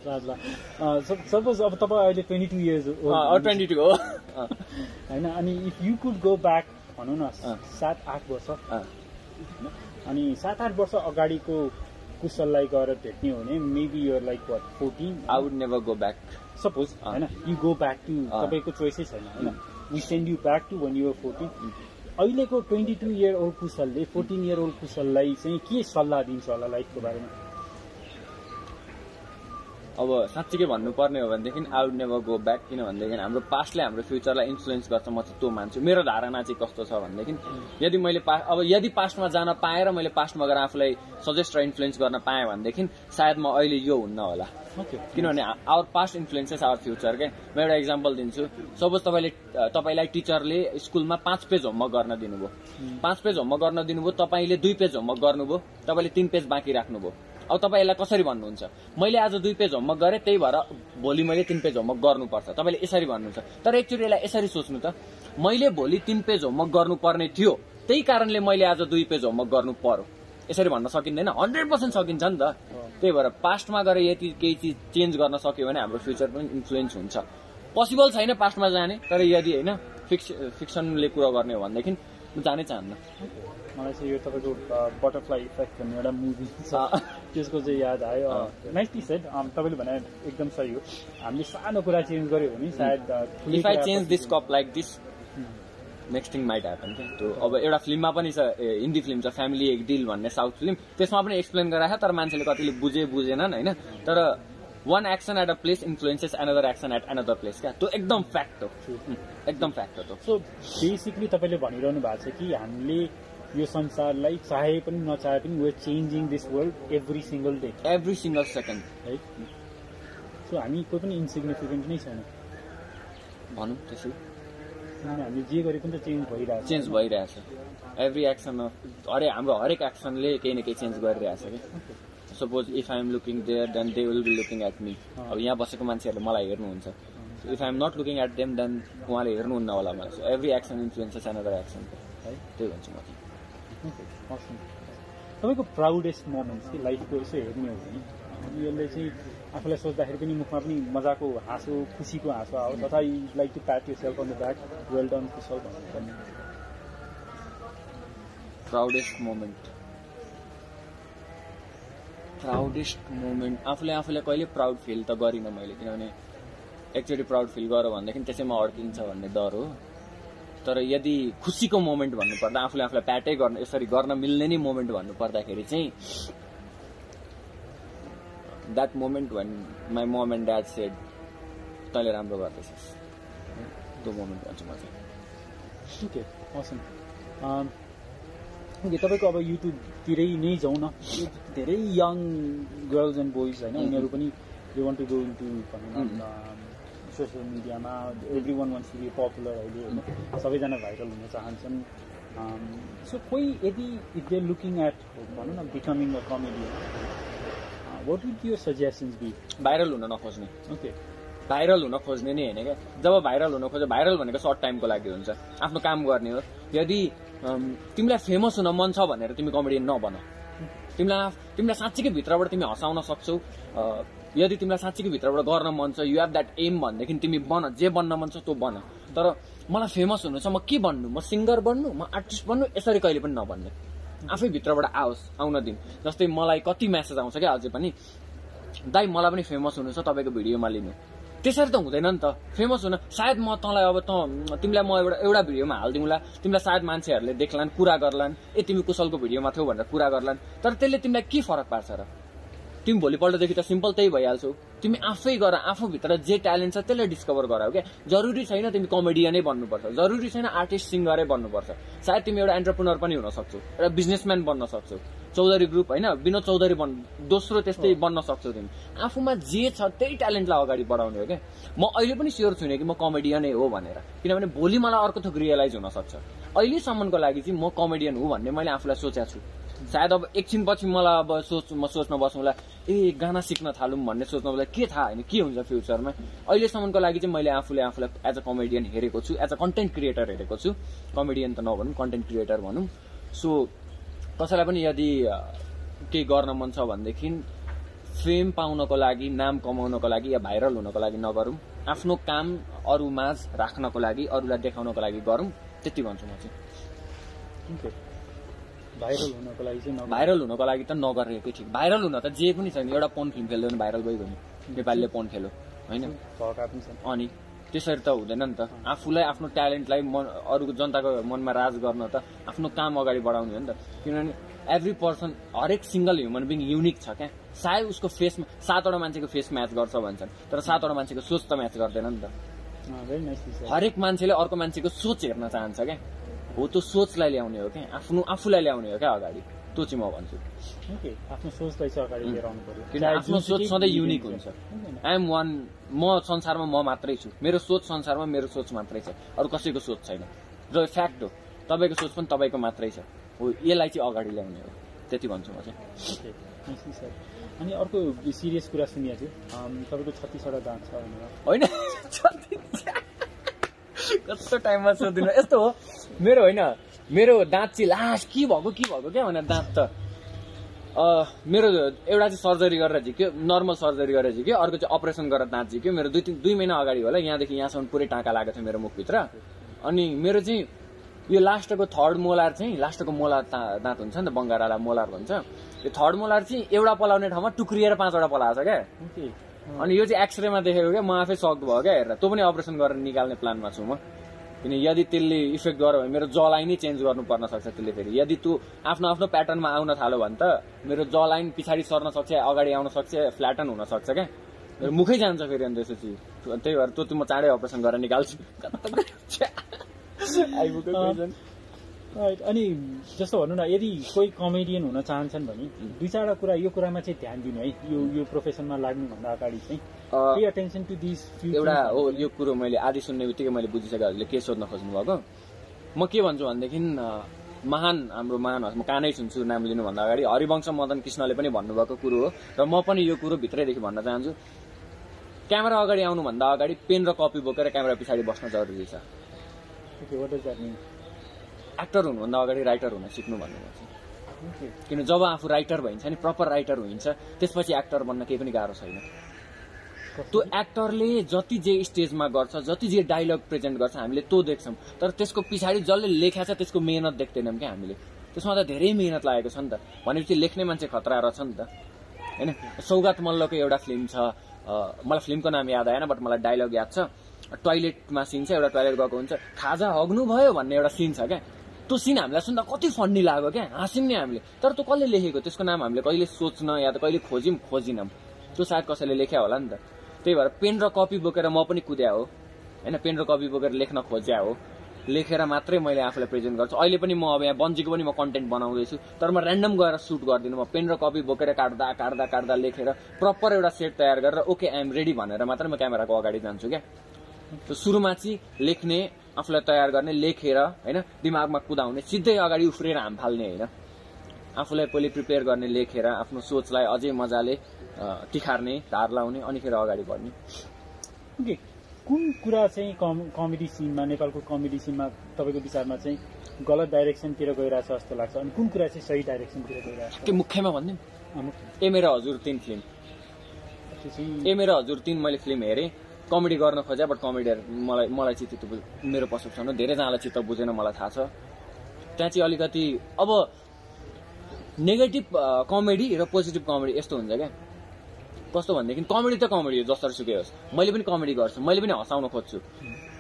ल, ल। अँ, सप- सपोज अब तपाईँ अहिले twenty two years twenty two हो। होइन अनि if you could go back भनौँ न। सात आठ वर्ष? अनि सात आठ वर्ष अगाडिको कुशललाई गएर भेट्ने हो भने maybe your like what fourteen I would never go back suppose. होइन यु गो ब्याक टु। तपाईँको चोइसै छैन होइन। We send you back to one your fourteen अहिलेको ट्वेन्टी टू इयर ओल्ड कुशलले फोर्टिन इयर ओल्ड कुशललाई चाहिँ के सल्लाह दिन्छ होला लाइफको बारेमा? अब साँच्चीकै भन्नुपर्ने हो भनेदेखि I would never go back किनभनेदेखि हाम्रो पास्टले हाम्रो फ्युचरलाई इन्फ्लुएन्स गर्छ म चाहिँ त्यो मान्छु। मेरो धारणा चाहिँ कस्तो छ भनेदेखि यदि मैले पा अब यदि पास्टमा जान पाएँ र मैले पास्टमा गएर आफूलाई सजेस्ट र इन्फ्लुएन्स गर्न पाएँ भनेदेखि सायद म अहिले यो हुन्न होला। किनभने our past influences our future के म एउटा इक्जाम्पल दिन्छु। सपोज तपाईँले तपाईँलाई टिचरले स्कुलमा पाँच पेज होमवर्क गर्न दिनुभयो। पाँच पेज होमवर्क गर्न दिनुभयो तपाईँले दुई पेज होमवर्क गर्नुभयो तपाईँले तिन पेज बाँकी राख्नुभयो। अब तपाईँ यसलाई कसरी भन्नुहुन्छ? मैले आज दुई पेज होमवर्क गरेँ त्यही भएर भोलि मैले तिन पेज होमवर्क गर्नुपर्छ। तपाईँले यसरी भन्नुहुन्छ। तर एकचोटि यसलाई यसरी सोच्नु त। मैले भोलि तिन पेज होमवर्क गर्नुपर्ने थियो। त्यही कारणले मैले आज दुई पेज होमवर्क गर्नु पर्यो। यसरी भन्न सकिँदैन। हन्ड्रेड पर्सेन्ट सकिन्छ नि त। त्यही भएर पास्टमा गएर यति केही चिज चेन्ज गर्न सक्यो भने हाम्रो फ्युचर पनि इन्फ्लुएन्स हुन्छ। पोसिबल छैन पास्टमा जाने तर यदि होइन फिक्स फिक्सनले कुरा गर्ने हो भनेदेखि म जानै चाहन्न। मलाई चाहिँ यो तपाईँको बटरफ्लाई इफेक्ट भन्ने एउटा मुभी <laughs> छ। त्यसको चाहिँ याद आयो। नाइसली सेट तपाईँले भने एकदम सही हो। हामीले सानो कुरा चेन्ज गर्यो भने सायद if I change this cup like this next thing might happen क्या त्यो अब एउटा फिल्ममा पनि छ हिन्दी फिल्म छ फ्यामिली एक डिल भन्ने साउथ फिल्म। त्यसमा पनि एक्सप्लेन गराएको तर मान्छेले कतिले बुझे बुझेनन् होइन? तर one action at a place influences another action at another place क्या? त्यो एकदम फ्याक्ट हो। एकदम फ्याक्ट हो त्यो सो बेसिकली तपाईँले भनिरहनु भएको छ कि हामीले यो संसारलाई चाहे पनि नचाहे पनि we're changing this world every single day every single second है? सो हामी कोही पनि इन्सिग्निफिकेन्ट नै छैन। भनौँ त्यसै। हामीले जे गरे पनि त चेन्ज भइरहेको छ। चेन्ज भइरहेछ एभ्री एक्सन हरेक हाम्रो हरेक एक्सनले केही न केही चेन्ज गरिरहेछ कि? Suppose if I am looking there then they will be looking at me अब यहाँ बसेको मान्छेहरूले मलाई हेर्नुहुन्छ। If I am not looking at them then उहाँले हेर्नुहुन्न होला मलाई। So every action influences another action है? त्यही भन्छु म। तपाईँको प्राउडेस्ट मोमेन्ट्स कि लाइफको यसो हेर्ने हो भने यसले चाहिँ आफूलाई सोच्दाखेरि पनि मुखमा पनि मजाको हाँसो खुसीको हाँसो आओ तथा like to pat yourself on the back well done Kushal भन्नुपर्ने प्राउडेस्ट मोमेन्ट प्राउडेस्ट मोमेन्ट आफूले आफूलाई कहिले प्राउड फिल त गरिनँ मैले किनभने एकचोटि प्राउड फिल गर भनेदेखि त्यसैमा अड्किन्छ भन्ने डर हो। तर यदि खुसीको मोमेन्ट भन्नुपर्दा आफूले आफूलाई प्याटै गर्न यसरी गर्न मिल्ने नै मोमेन्ट भन्नुपर्दाखेरि चाहिँ द्याट मोमेन्ट भन my mom and dad said तैँले राम्रो गर्दैछस्। त्यो मोमेन्ट भन्छु म चाहिँ। ओके ओके तपाईँको अब युट्युबतिरै नै जाउँ न। धेरै यङ गर्ल्स एन्ड बोइज होइन. उनीहरू पनि they want to go into भनौँ न सोसियल मिडियामा everyone wants to be popular अहिले होइन सबैजना भाइरल हुन चाहन्छन्। सो कोही यदि इफ दे लुकिङ एट भनौँ न becoming a comedian what would your suggestions be viral हुन नखोज्ने। ओके भाइरल हुन खोज्ने नै होइन क्या? जब भाइरल हुन खोज्छ भाइरल भनेको सर्ट टाइमको लागि हुन्छ। आफ्नो काम गर्ने हो। यदि अम, तिमीलाई फेमस हुन मन छ भनेर तिमी कमेडियन नबन। तिमीलाई तिमीलाई साँच्चीकै भित्रबाट तिमी हँसाउन सक्छौ। अ, यदि तिमीलाई साँच्चीकै भित्रबाट गर्न मन छ यु हेभ द्याट एम भनेदेखि तिमी बन जे बन्न मन छ त्यो बन। तर मलाई फेमस हुनु छ म के बन्नु? म सिङ्गर बन्नु? म आर्टिस्ट बन्नु? यसरी कहिले पनि नभन्ने आफै भित्रबाट आओस् आउन दिन। जस्तै मलाई कति म्यासेज आउँछ क्या अझै पनि दाइ मलाई पनि फेमस हुनु छ तपाईँको भिडियोमा लिनु। त्यसरी त हुँदैन नि त। फेमस हुन सायद म तँलाई अब त तिमीलाई म एउटा एउटा भिडियोमा हालिदिउँला। तिमीलाई सायद मान्छेहरूले देख्लान् कुरा गर्लान्। ए तिमी कुशलको भिडियोमा थियौ भनेर कुरा गर्लान्। तर त्यसले तिमीलाई के फरक पार्छ र? तिमी भोलिपल्टदेखि त सिम्पल त्यही भइहाल्छौ। तिमी आफै गर आफूभित्र जे ट्यालेन्ट छ त्यसलाई डिस्कभर गराऊ क्या जरुरी छैन तिमी कमेडियनै बन्नुपर्छ जरुरी छैन आर्टिस्ट सिङ्गरै बन्नुपर्छ। सायद तिमी एउटा एन्टरप्रिनर पनि हुन सक्छौ एउटा बिजनेसम्यान बन्न सक्छौ चौधरी ग्रुप होइन विनोद चौधरी बन् दोस्रो त्यस्तै बन्न सक्छौ तिमी। आफूमा जे छ त्यही ट्यालेन्टलाई अगाडि बढाउने हो क्या म अहिले पनि स्योर छुइनँ कि म कमेडियनै हो भनेर। किनभने भोलि मलाई अर्को थोक रियलाइज हुन सक्छ अहिलेसम्मको लागि चाहिँ म कमेडियन हो भन्ने मैले आफूलाई सोचेको छु। सायद अब एकछिनपछि मलाई अब सोच म सोच्न बसौँला ए गाना सिक्न थालौँ भन्ने सोच्न बेला के थाहा होइन के हुन्छ फ्युचरमा? अहिलेसम्मको लागि चाहिँ मैले आफूले आफूलाई एज अ कमेडियन हेरेको छु एज अ कन्टेन्ट क्रिएटर हेरेको छु। कमेडियन त नभनौँ कन्टेन्ट क्रिएटर भनौँ। सो कसैलाई पनि यदि केही गर्न मन छ भनेदेखि फेम पाउनको लागि नाम कमाउनको लागि या भाइरल हुनको लागि नगरौँ। आफ्नो काम अरू माझ राख्नको लागि अरूलाई देखाउनको लागि गरौँ। त्यति भन्छु म चाहिँ। भाइरल हुनको लागि चाहिँ। भाइरल हुनको लागि त नगरेकै ठिक। भाइरल हुन त जे पनि छैन एउटा पोन फिल्म खेल्यो भने भाइरल भइगयो नि। नेपालीले पोन खेल्यो होइन? अनि त्यसरी त हुँदैन नि त। आफूलाई आफ्नो ट्यालेन्टलाई मन अरूको जनताको मनमा राज गर्न त आफ्नो काम अगाडि बढाउने हो नि त। किनभने एभ्री पर्सन हरेक सिङ्गल ह्युमन बिङ युनिक छ क्या। सायद उसको फेसमा सातवटा मान्छेको फेस म्याच गर्छ भन्छन् तर सातवटा मान्छेको सोच त म्याच गर्दैन नि त। हरेक मान्छेले अर्को मान्छेको सोच हेर्न चाहन्छ क्या। हो त्यो सोचलाई ल्याउने हो क्या। आफ्नो आफूलाई ल्याउने हो क्या अगाडि। त्यो चाहिँ म भन्छु। ओके आफ्नो सोचलाई चाहिँ अगाडि लिएर आउनु पर्यो किन चाहे आफ्नो सोच सधैँ युनिक हुन्छ। आइएम वान म संसारमा म मात्रै छु। मेरो सोच संसारमा मेरो सोच मात्रै छ। अरू कसैको सोच छैन। र फ्याक्ट हो तपाईँको सोच पनि तपाईँको मात्रै छ। हो यसलाई चाहिँ अगाडि ल्याउने हो। त्यति भन्छु म चाहिँ। सर अनि अर्को सिरियस कुरा सुनिएको थियो। तपाईँको छत्तिसवटा दाँत छ भनेर। होइन <laughs> <laughs> कस्तो टाइममा सोधिनु? यस्तो हो। मेरो होइन मेरो दाँत चाहिँ लास्ट के भएको के भएको क्या भनेर दाँत त। मेरो एउटा चाहिँ सर्जरी गरेर झिक्यो नर्मल सर्जरी गरेर झिक्यो अर्को चाहिँ अपरेसन गरेर दाँत झिक्यो। मेरो दुई तिन दुई महिना अगाडि होला यहाँदेखि यहाँसम्म पुरै टाँका लागेको थियो मेरो मुखभित्र। अनि मेरो चाहिँ यो लास्टको थर्ड मोलार चाहिँ लास्टको मोलार ता- दाँत हुन्छ नि त बङ्गारालाई मोलार भन्छ। यो थर्ड मोलार चाहिँ एउटा पलाउने ठाउँमा टुक्रिएर पाँचवटा पलाएको छ क्या। अनि यो चाहिँ एक्सरेमा देखेको क्या म आफै सक्द भयो क्या हेरेर। त्यो पनि अपरेसन गरेर निकाल्ने प्लानमा छु म। किन यदि त्यसले इफेक्ट गर्यो भने मेरो जलाइन नै चेन्ज गर्नु पर्न सक्छ त्यसले फेरि यदि तँ आफ्नो आफ्नो प्याटर्नमा आउन थाल्यो भने त मेरो जलाइन पछाडि सर्न सक्छ अगाडि आउन सक्छ फ्ल्याटन हुन सक्छ क्या मेरो मुखै जान्छ फेरि अनि त्यसपछि त्यही भएर त्यो चाहिँ म चाँडै अपरेसन गरेर निकाल्छु <laughs> <laughs> आइपुग्यो। Right. अनि जस्तो भनौँ न यदि कोही कमेडियन हुन चाहन्छन् भने दुई चारवटा कुरा यो कुरामा चाहिँ ध्यान दिनु है। यो यो प्रोफेसनमा लाग्नुभन्दा अगाडि चाहिँ पे अटेन्सन टु दिस एउटा हो यो कुरो मैले आधी सुन्ने बित्तिकै मैले बुझिसकेँ हजुरले के सोध्न खोज्नु भएको म के भन्छु भनेदेखि महान हाम्रो महान म कानै सुन्छु नाम लिनुभन्दा अगाडि। हरिवंश मदन कृष्णले पनि भन्नुभएको कुरो हो र म पनि यो कुरो भित्रैदेखि भन्न चाहन्छु। क्यामेरा अगाडि आउनुभन्दा अगाडि पेन र कपी बोकेर क्यामेरा पछाडि बस्न जरुरी छ। एक्टर हुनुभन्दा अगाडि राइटर हुन सिक्नु भन्नुभएको छ ओके किन जब आफू राइटर भइन्छ नि प्रपर राइटर हुन्छ त्यसपछि एक्टर बन्न केही पनि गाह्रो छैन। त्यो एक्टरले जति जे स्टेजमा गर्छ जति जे डायलग प्रेजेन्ट गर्छ हामीले त्यो देख्छौँ। तर त्यसको पछाडि जसले लेखा छ त्यसको मेहनत देख्दैनौँ क्या हामीले। त्यसमा त धेरै मेहनत लागेको छ नि त। भनेपछि लेख्ने मान्छे खतरा रहेछ नि त। होइन? सौगात मल्लको एउटा फिल्म छ। मलाई फिल्मको नाम याद आएन बट मलाई डायलग याद छ। टोइलेटमा सिन छ एउटा टोइलेट गएको हुन्छ। खाजा हग्नु भयो भन्ने एउटा सिन छ क्या। त्यो सिन हामीलाई सुन्दा कति फन्नी लाग्यो क्या। हाँस्यौँ नि हामीले। तर त्यो कसले लेखेको? त्यसको नाम हामीले कहिले सोच्न या त कहिले खोज्यौँ खोजिनौँ। त्यो सायद कसैले लेख्या होला नि त। त्यही भएर पेन र कपी बोकेर म पनि कुद्या हो। होइन पेन र कपी बोकेर लेख्न खोज्या हो। लेखेर मात्रै मैले आफूलाई प्रेजेन्ट गर्छु। अहिले पनि म अब यहाँ बन्जीको पनि म कन्टेन्ट बनाउँदैछु। तर म ऱ्यान्डम गएर सुट गर्दिनँ। म पेन र कपी बोकेर काट्दा काट्दा काट्दा लेखेर प्रपर एउटा सेट तयार गरेर ओके आइएम रेडी भनेर मात्रै म क्यामेराको अगाडि जान्छु क्या। सुरुमा चाहिँ लेख्ने आफूलाई तयार गर्ने लेखेर होइन दिमागमा कुदाउने सिधै अगाडि उफ्रिएर हाम फाल्ने होइन। आफूलाई पहिले प्रिपेयर गर्ने लेखेर आफ्नो सोचलाई अझै मजाले तिखार्ने धार लाउने अनिखेर अगाडि बढ्ने। ओके कुन कुरा चाहिँ कम कमेडी सिनमा नेपालको कमेडी सिनमा तपाईँको विचारमा चाहिँ गलत डाइरेक्सनतिर गइरहेछ जस्तो लाग्छ? अनि कुन कुरा चाहिँ सही डाइरेक्सनतिर गइरहेछ? के मुख्यमा भनिदिउँ अँ, ए मेरो हजुर तिन फिल्म। ए मेरो हजुर तिन मैले फिल्म हेरेँ। कमेडी गर्न खोजेँ बट कमेडी मलाई मलाई चाहिँ बुझ- मेरो पर्सेप्सन हो। धेरैजनालाई चित्त बुझेन मलाई थाहा छ। त्यहाँ चाहिँ अलिकति अब नेगेटिभ कमेडी र पोजिटिभ कमेडी यस्तो हुन्छ क्या। कस्तो भनेदेखि कमेडी त कमेडी हो जसरी सुकै होस्। मैले पनि कमेडी गर्छु मैले पनि हँसाउन खोज्छु।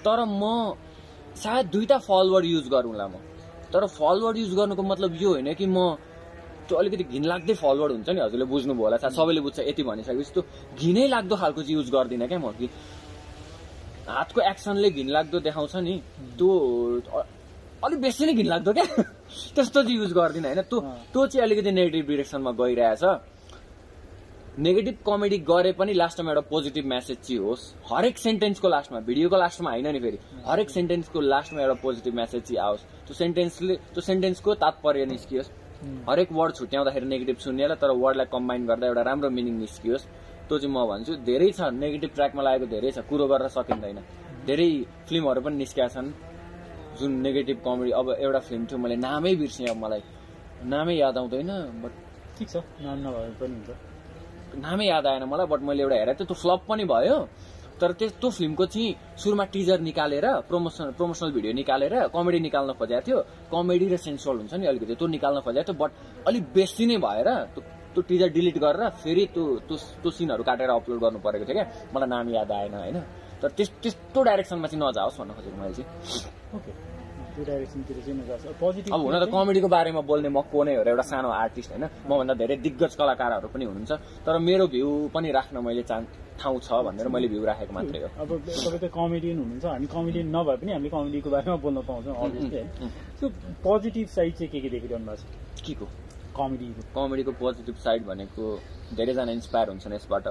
तर म सायद दुईटा फलोवर युज गरौँला म। तर फलोवर युज गर्नुको मतलब यो होइन कि म त्यो अलिकति घिनलाग्दै फलोवर हुन्छ नि हजुरले बुझ्नुभयो होला। सायद सबैले बुझ्छ यति भनिसकेपछि त्यो घिनै लाग्दो खालको चाहिँ युज गर्दिनँ क्या म कि? हातको एक्सनले घिनलाग्दो देखाउँछ नि। त्यो अलिक बेसी नै घिनलाग्दो क्या? <laughs> त्यस्तो चाहिँ युज गर्दिनँ होइन? त्यो। त्यो चाहिँ अलिकति नेगेटिभ डिरेक्सनमा गइरहेछ। नेगेटिभ कमेडी गरे पनि लास्टमा एउटा पोजिटिभ मेसेज चाहिँ होस्। हरेक सेन्टेन्सको लास्टमा भिडियोको लास्टमा होइन नि फेरि। हरेक सेन्टेन्सको लास्टमा एउटा पोजिटिभ मेसेज चाहिँ आओस्। त्यो सेन्टेन्सले त्यो सेन्टेन्सको तात्पर्य निस्कियोस्। हरेक वर्ड छुट्याउँदाखेरि नेगेटिभ सुन्नेलाई तर वर्डलाई कम्बाइन गर्दा एउटा राम्रो मिनिङ निस्कियोस्। त्यो चाहिँ म भन्छु धेरै छ नेगेटिभ ट्र्याकमा लागेको धेरै छ कुरो गरेर सकिँदैन। धेरै फिल्महरू पनि निस्केका छन् जुन नेगेटिभ कमेडी अब एउटा फिल्म थियो मैले नामै बिर्सेँ अब मलाई। नामै याद आउँदैन बट ठिक छ नाम नभए पनि हुन्छ। नामै याद आएन मलाई बट मैले एउटा हेरेको थिएँ त्यो फ्लप पनि भयो। तर त्यस त्यो फिल्मको चाहिँ सुरुमा टिजर निकालेर प्रमोसन प्रमोसनल भिडियो निकालेर कमेडी निकाल्न खोजेको थियो। कमेडी र सेन्सुअल हुन्छ नि अलिकति त्यो निकाल्न खोजेको थियो बट अलिक बेसी नै भएर त्यो टिजर डिलिट गरेर फेरि त्यो त्यो सिनहरू काटेर अपलोड गर्नु परेको थियो क्या। मलाई नाम याद आएन होइन। तर त्यस त्यस्तो डाइरेक्सनमा चाहिँ नजाओस् भन्न खोजेको मैले चाहिँ। ओके। त्यो डाइरेक्सनतिर चाहिँ नजान्छ पोजिटिभ अब हुन त कमेडीको बारेमा बोल्ने म को नै हो र एउटा सानो आर्टिस्ट होइन। मभन्दा धेरै दिग्गज कलाकारहरू पनि हुनुहुन्छ। तर मेरो भ्यू पनि राख्न मैले चाह ठाउँ छ भनेर मैले भ्यू राखेको मात्रै हो। अब तपाईँ त कमेडियन हुनुहुन्छ हामी कमेडियन नभए पनि हामीले कमेडीको बारेमा बोल्न पाउँछौँ अभियसली सो पोजिटिभ साइड चाहिँ के के देखिरहनु भएको छ? के को कमेडीको कमेडीको पोजिटिभ साइड भनेको धेरैजना इन्सपायर हुन्छन् यसबाट।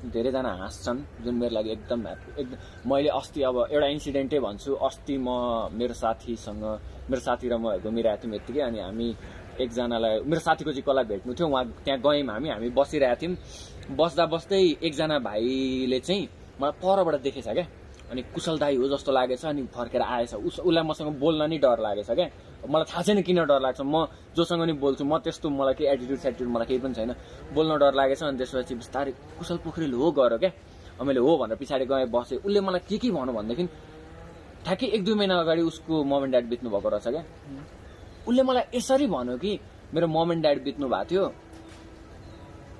धेरैजना हाँस्छन् जुन मेरो लागि एकदम ह्याप्पी एकदम मैले अस्ति अब एउटा इन्सिडेन्टै भन्छु अस्ति म मेरो साथीसँग मेरो साथी र म घुमिरहेको थियौँ यत्तिकै अनि हामी एकजनालाई मेरो साथीको चाहिँ कसलाई भेट्नु थियो उहाँ त्यहाँ गयौँ हामी हामी बसिरहेको थियौँ। बस्दा बस्दै एकजना भाइले चाहिँ मलाई परबाट देखेछ क्या। अनि कुशल दाई हो जस्तो लागेछ अनि फर्केर आएछ। उस उसलाई मसँग बोल्न नि डर लागेछ क्या। मलाई थाहा छैन किन डर लाग्छ। म जोसँग नि बोल्छु। म त्यस्तो मलाई केही एटिट्युड सेटिट्युड मलाई केही पनि छैन। बोल्न डर लागेछ अनि त्यसपछि बिस्तारै कुशल पोखरेल हो गर क्या। मैले हो भनेर पछाडि गएँ बसेँ। उसले मलाई के के भन्यो भनेदेखि ठ्याक्कै एक दुई महिना अगाडि उसको मम ड्याड बित्नु भएको रहेछ क्या। उसले मलाई यसरी भन्यो कि मेरो मम एन्ड ड्याड बित्नु भएको थियो।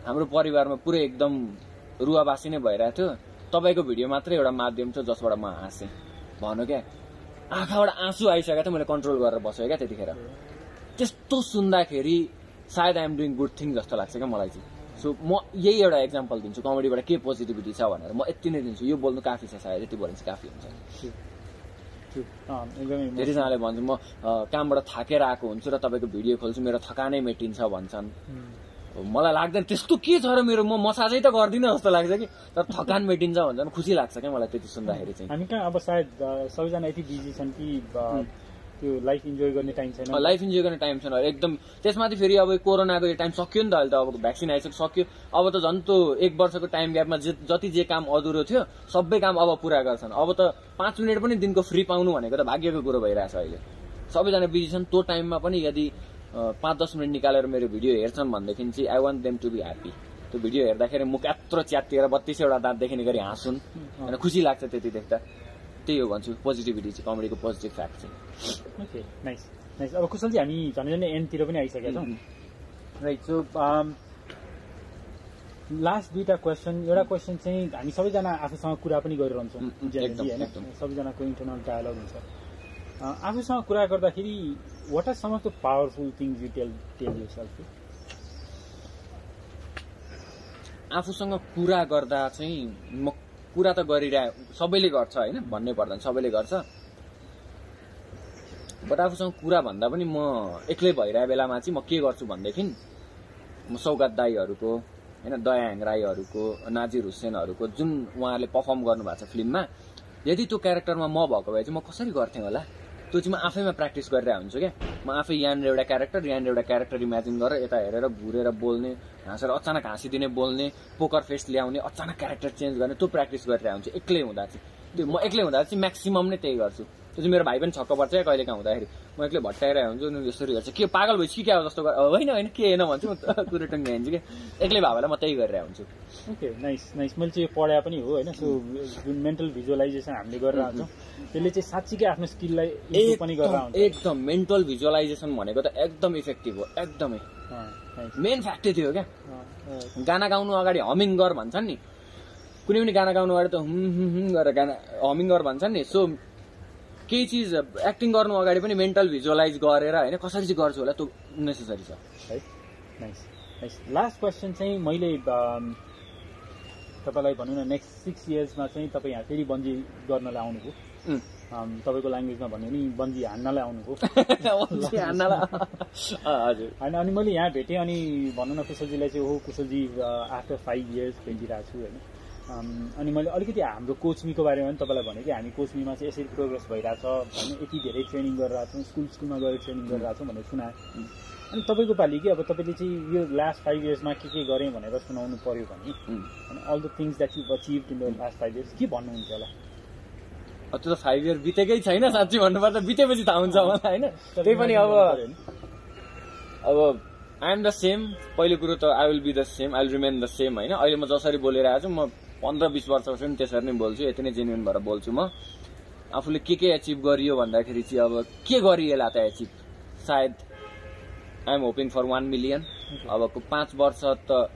हाम्रो परिवारमा पुरै एकदम रुवाबासी नै भइरहेको थियो। तपाईँको भिडियो मात्रै एउटा माध्यम थियो जसबाट म हाँसेँ। भन्यो क्या। आँखाबाट आँसु आइसकेको थियो मैले कन्ट्रोल गरेर बसेँ क्या त्यतिखेर। त्यस्तो सुन्दाखेरि सायद आइएम डुइङ गुड थिङ जस्तो लाग्छ क्या मलाई चाहिँ। सो म यही एउटा इक्जाम्पल दिन्छु। कमेडीबाट के पोजिटिभिटी छ भनेर। म यति नै दिन्छु। यो बोल्नु काफी छ सायद। यति बोल्नु चाहिँ काफी हुन्छ True. अँ, एकदमै emotional. धेरैजनाले भन्छ म कामबाट थाकेर आएको हुन्छु र तपाईँको भिडियो खोल्छु मेरो थकानै मेटिन्छ भन्छन्। मलाई लाग्दैन त्यस्तो के छ र मेरो? म मसाजै त गर्दिनँ जस्तो लाग्छ कि? तर थकान मेटिन्छ भन्छन् खुसी लाग्छ क्या मलाई त्यति सुन्दाखेरि चाहिँ। हामी कहाँ अब सायद सबैजना यति बिजी छन् कि त्यो लाइफ इन्जोय गर्ने टाइम छैन। लाइफ इन्जोय गर्ने टाइम छैन। एकदम त्यसमाथि फेरि अब कोरोनाको यो टाइम सक्यो नि त अहिले त अब भ्याक्सिन आइसक्यो सक्यो। अब त झन् त्यो एक वर्षको टाइम ग्यापमा जे जति जे काम अधुरो थियो सबै काम अब पुरा गर्छन्। अब त पाँच मिनट पनि दिनको फ्री पाउनु भनेको त भाग्यको कुरो भइरहेछ अहिले। सबैजना बिजी छन्। त्यो टाइममा पनि यदि पाँच दस मिनट निकालेर मेरो भिडियो हेर्छन् भनेदेखि चाहिँ I want them to be happy त्यो भिडियो हेर्दाखेरि मुख यत्रो च्यातिएर बत्तिसवटा दाँत देखिने गरी हाँसुन्। होइन खुसी लाग्छ त्यति देख्दा। त्यही हो भन्छु पोजिटिभिटी चाहिँ कमेडीको पोजिटिभ फ्याक्ट चाहिँ। ओके नाइस नाइस अब कुशलजी हामी झन् झन् एन्डतिर पनि आइसकेका छौँ। राइट सो लास्ट दुईवटा क्वेसन एउटा क्वेसन चाहिँ हामी सबैजना आफूसँग कुरा पनि गरिरहन्छौँ एकदम, होइन। सबैजनाको इन्टरनल डायलग हुन्छ। आफूसँग कुरा गर्दाखेरि what are some of the powerful things you tell tell yourself आफूसँग कुरा गर्दा चाहिँ म कुरा त गरिरहे सबैले गर्छ होइन भन्नै पर्दैन सबैले गर्छ। बट आफूसँग कुरा भन्दा पनि म एक्लै भइरहेको बेलामा चाहिँ म के गर्छु भनेदेखि म सौगात दाईहरूको होइन दयाहाङ राईहरूको नाजिर हुसेनहरूको जुन उहाँहरूले पर्फर्म गर्नुभएको छ फिल्ममा यदि त्यो क्यारेक्टरमा म भएको भए चाहिँ म कसरी गर्थेँ होला? त्यो चाहिँ म आफैमा प्र्याक्टिस गरिरहेको हुन्छु क्या। म आफै यहाँनिर एउटा क्यारेक्टर यहाँनिर एउटा क्यारेक्टर इमेजिन गरेर यता हेरेर घुरेर बोल्ने हाँसेर अचानक हाँसिदिने बोल्ने पोकर फेस ल्याउने अचानक क्यारेक्टर चेन्ज गर्ने त्यो प्र्याक्टिस गरिरहेको हुन्छु। एक्लै हुँदा चाहिँ। त्यो म एक्लै हुँदा चाहिँ म्याक्सिमम नै त्यही गर्छु। त्यो चाहिँ मेरो भाइ पनि छक्क पर्छ क्या कहिले काहीँ हुँदाखेरि। म एक्लै भट्टाइरहेको हुन्छु यसरी हेर्छ। के पागल भइस कि क्या हो जस्तो होइन होइन के होइन भन्छु म <laughs> कुरो टुङ्गे हिँड्छु कि एक्लै बेला म त्यही गरिरहेको हुन्छु। ओके नाइस नाइस मैले चाहिँ यो पढाए पनि हो होइन? सो जुन मेन्टल भिजुअलाइजेसन हामीले गरेर आउँछौँ त्यसले चाहिँ साँच्चीकै आफ्नो स्किललाई पनि गरेर एकदम मेन्टल भिजुअलाइजेसन भनेको त एकदम इफेक्टिभ हो एकदमै. मेन फ्याक्टै थियो क्या। गाना गाउनु अगाडि हमिङ गर भन्छन् नि। कुनै पनि गाना गाउनु अगाडि त हुम हुम गरेर गाना हमिङ गर भन्छन् नि। सो केही चिज एक्टिङ गर्नु अगाडि पनि मेन्टल भिजुअलाइज गरेर होइन कसरी चाहिँ गर्छु होला त्यो नेसेसरी छ। है? नाइस नाइस लास्ट क्वेसन चाहिँ मैले अम, तपाईँलाई भनौँ न नेक्स्ट सिक्स इयर्समा चाहिँ तपाईँ यहाँ फेरि बन्जी गर्नलाई आउनुभयो। तपाईँको ल्याङ्ग्वेजमा भन्यो भने बन्जी हान्नलाई आउनुभयो <laughs> हजुर। होइन अनि मैले यहाँ भेटेँ अनि भनौँ न कुशलजीलाई चाहिँ हो कुशलजी आफ्टर फाइभ इयर्स भेटिरहेको छु होइन। अनि मैले अलिकति हाम्रो कोचमीको बारेमा पनि तपाईँलाई भने कि हामी कोचमीमा चाहिँ यसरी प्रोग्रेस भइरहेछ होइन यति धेरै ट्रेनिङ गरिरहेको छौँ स्कुल स्कुलमा गएर ट्रेनिङ गरिरहेको छौँ भनेर सुनाएँ। अनि तपाईँको पालि कि अब तपाईँले चाहिँ यो लास्ट फाइभ इयर्समा के के गरेँ भनेर सुनाउनु पर्यो भने all the things that you achieve in the last five years के भन्नुहुन्छ होला? त्यो त फाइभ इयर बितेकै छैन साँच्ची भन्नुपर्दा बितेपछि थाहा हुन्छ मलाई होइन? त्यही पनि अब अब आई एम द सेम पहिलो कुरो त I will be the same I will remain the same होइन? अहिले म जसरी बोलिरहेको छु म पन्ध्र बिस वर्षपछि पनि त्यसरी नै बोल्छु यति नै जेन्युन भएर बोल्छु म। आफूले के के एचिभ गरियो भन्दाखेरि चाहिँ अब के गरिएला त एचिभ सायद I am hoping for one million अबको पाँच वर्ष त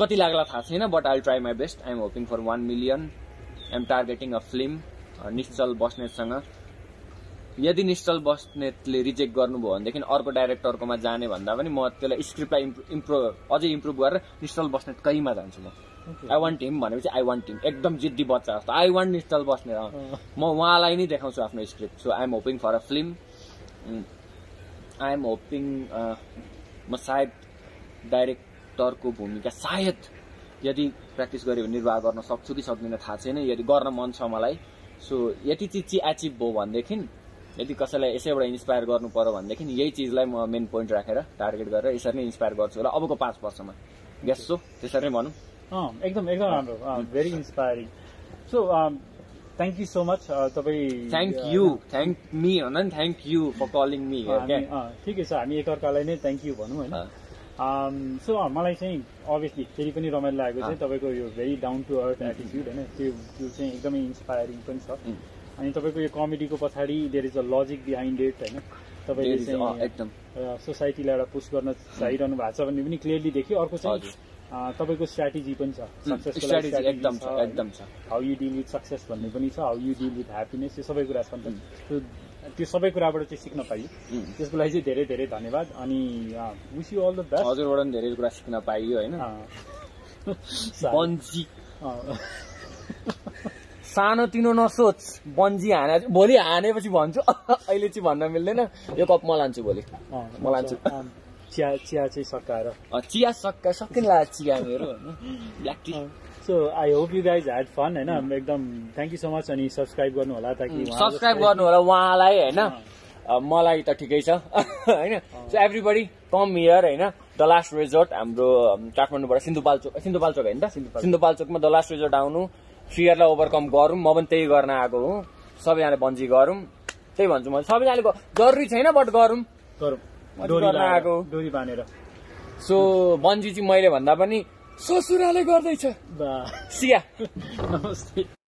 कति लाग्ला थाहा छैन but I try my best I am hoping for one million I am targeting a film Nischal बस्नेतसँग। यदि निश्चल बस्नेतले रिजेक्ट गर्नुभयो भनेदेखि अर्को डाइरेक्टरकोमा जाने भन्दा पनि म त्यसलाई स्क्रिप्टलाई इम्प्रुभ अझै इम्प्रुभ गरेर निश्चल बस्नेतकैमा जान्छु म। आई वान्ट हिम भनेपछि आई वान्ट हिम एकदम जिद्दी बच्चा जस्तो। I want Nischal Basnet. अँ। म उहाँलाई नै देखाउँछु आफ्नो script. So I am hoping for a film I am hoping म सायद डाइरेक्टरको भूमिका सायद यदि प्र्याक्टिस गऱ्यो भने निर्वाह गर्न सक्छु कि सक्दिनँ थाहा छैन। यदि गर्न मन छ मलाई सो यति चिज चाहिँ एचिभ भयो भनेदेखि यदि कसैलाई यसैबाट इन्सपायर गर्नु पर्यो भनेदेखि यही चिजलाई म मेन पोइन्ट राखेर टार्गेट गरेर यसरी नै इन्सपायर गर्छु होला अबको पाँच वर्षमा। गेस सो त्यसरी नै भनौँ। एकदम एकदम राम्रो। Very inspiring so thank you so much तपाईँ थ्याङ्क यू थ्याङ्क मी भन्दा नि thank you for calling me ठिकै छ। हामी एकअर्कालाई नै थ्याङ्क यू भनौँ होइन? सो मलाई चाहिँ अभियसली फेरि पनि रमाइलो लागेको चाहिँ तपाईँको यो very down to earth attitude होइन? त्यो त्यो चाहिँ एकदमै इन्सपायरिङ पनि छ. अनि तपाईँको यो कमेडीको पछाडि there is a logic behind it होइन? तपाईँले चाहिँ एकदम। सोसाइटीलाई एउटा पुस्ट गर्न चाहिरहनु भएको छ भन्ने पनि क्लियरली देखियो। अर्को चाहिँ तपाईँको स्ट्राटेजी पनि छ। सक्सेसको how you deal with success भन्ने पनि छ। How you deal with happiness यो सबै कुरा छ। नि त त्यो सबै कुराबाट चाहिँ सिक्न पाइयो. त्यसको लागि चाहिँ धेरै धेरै धन्यवाद। अनि wish you all the best हजुरबाट पनि धेरै कुरा सिक्न पाइयो होइन? <laughs> बन्जी। सानोतिनो नसोच बन्जी हाने। भोलि हानेपछि भन्छु। <laughs> अहिले चाहिँ भन्न मिल्दैन। यो कप म लान्छु भोलि। म लान्छु। चिया चिया चाहिँ सकाएर। चिया सक्का सकिन लाग्यो चिया मेरो होइन so I hope you guys had fun होइन? एकदम थ्याङ्क यू सो मच अनि सब्सक्राइब गर्नु होला ताकि सब्सक्राइब गर्नु होला उहाँलाई होइन? मलाई त ठिकै छ <laughs> होइन? सो एभ्रीबडी कम हियर होइन? द लास्ट रिजोर्ट हाम्रो काठमाडौँबाट सिन्धुपाल्चोक सिन्धुपाल्चोक होइन त? सिन्धुपाल्चोक। सिन्धुपाल्चोकमा द लास्ट रिजोर्ट आउनु। फियरलाई ओभरकम गरौँ। म पनि त्यही गर्न आएको हुँ। सबैजनाले बन्जी गरौँ। त्यही भन्छु म। सबैजनाले जरुरी छैन बट गरौँ। गरौँ। आएको। डोरी बाँधेर। सो बन्जी चाहिँ मैले भन्दा पनि ससुराले गर्दैछ। सिया। नमस्ते।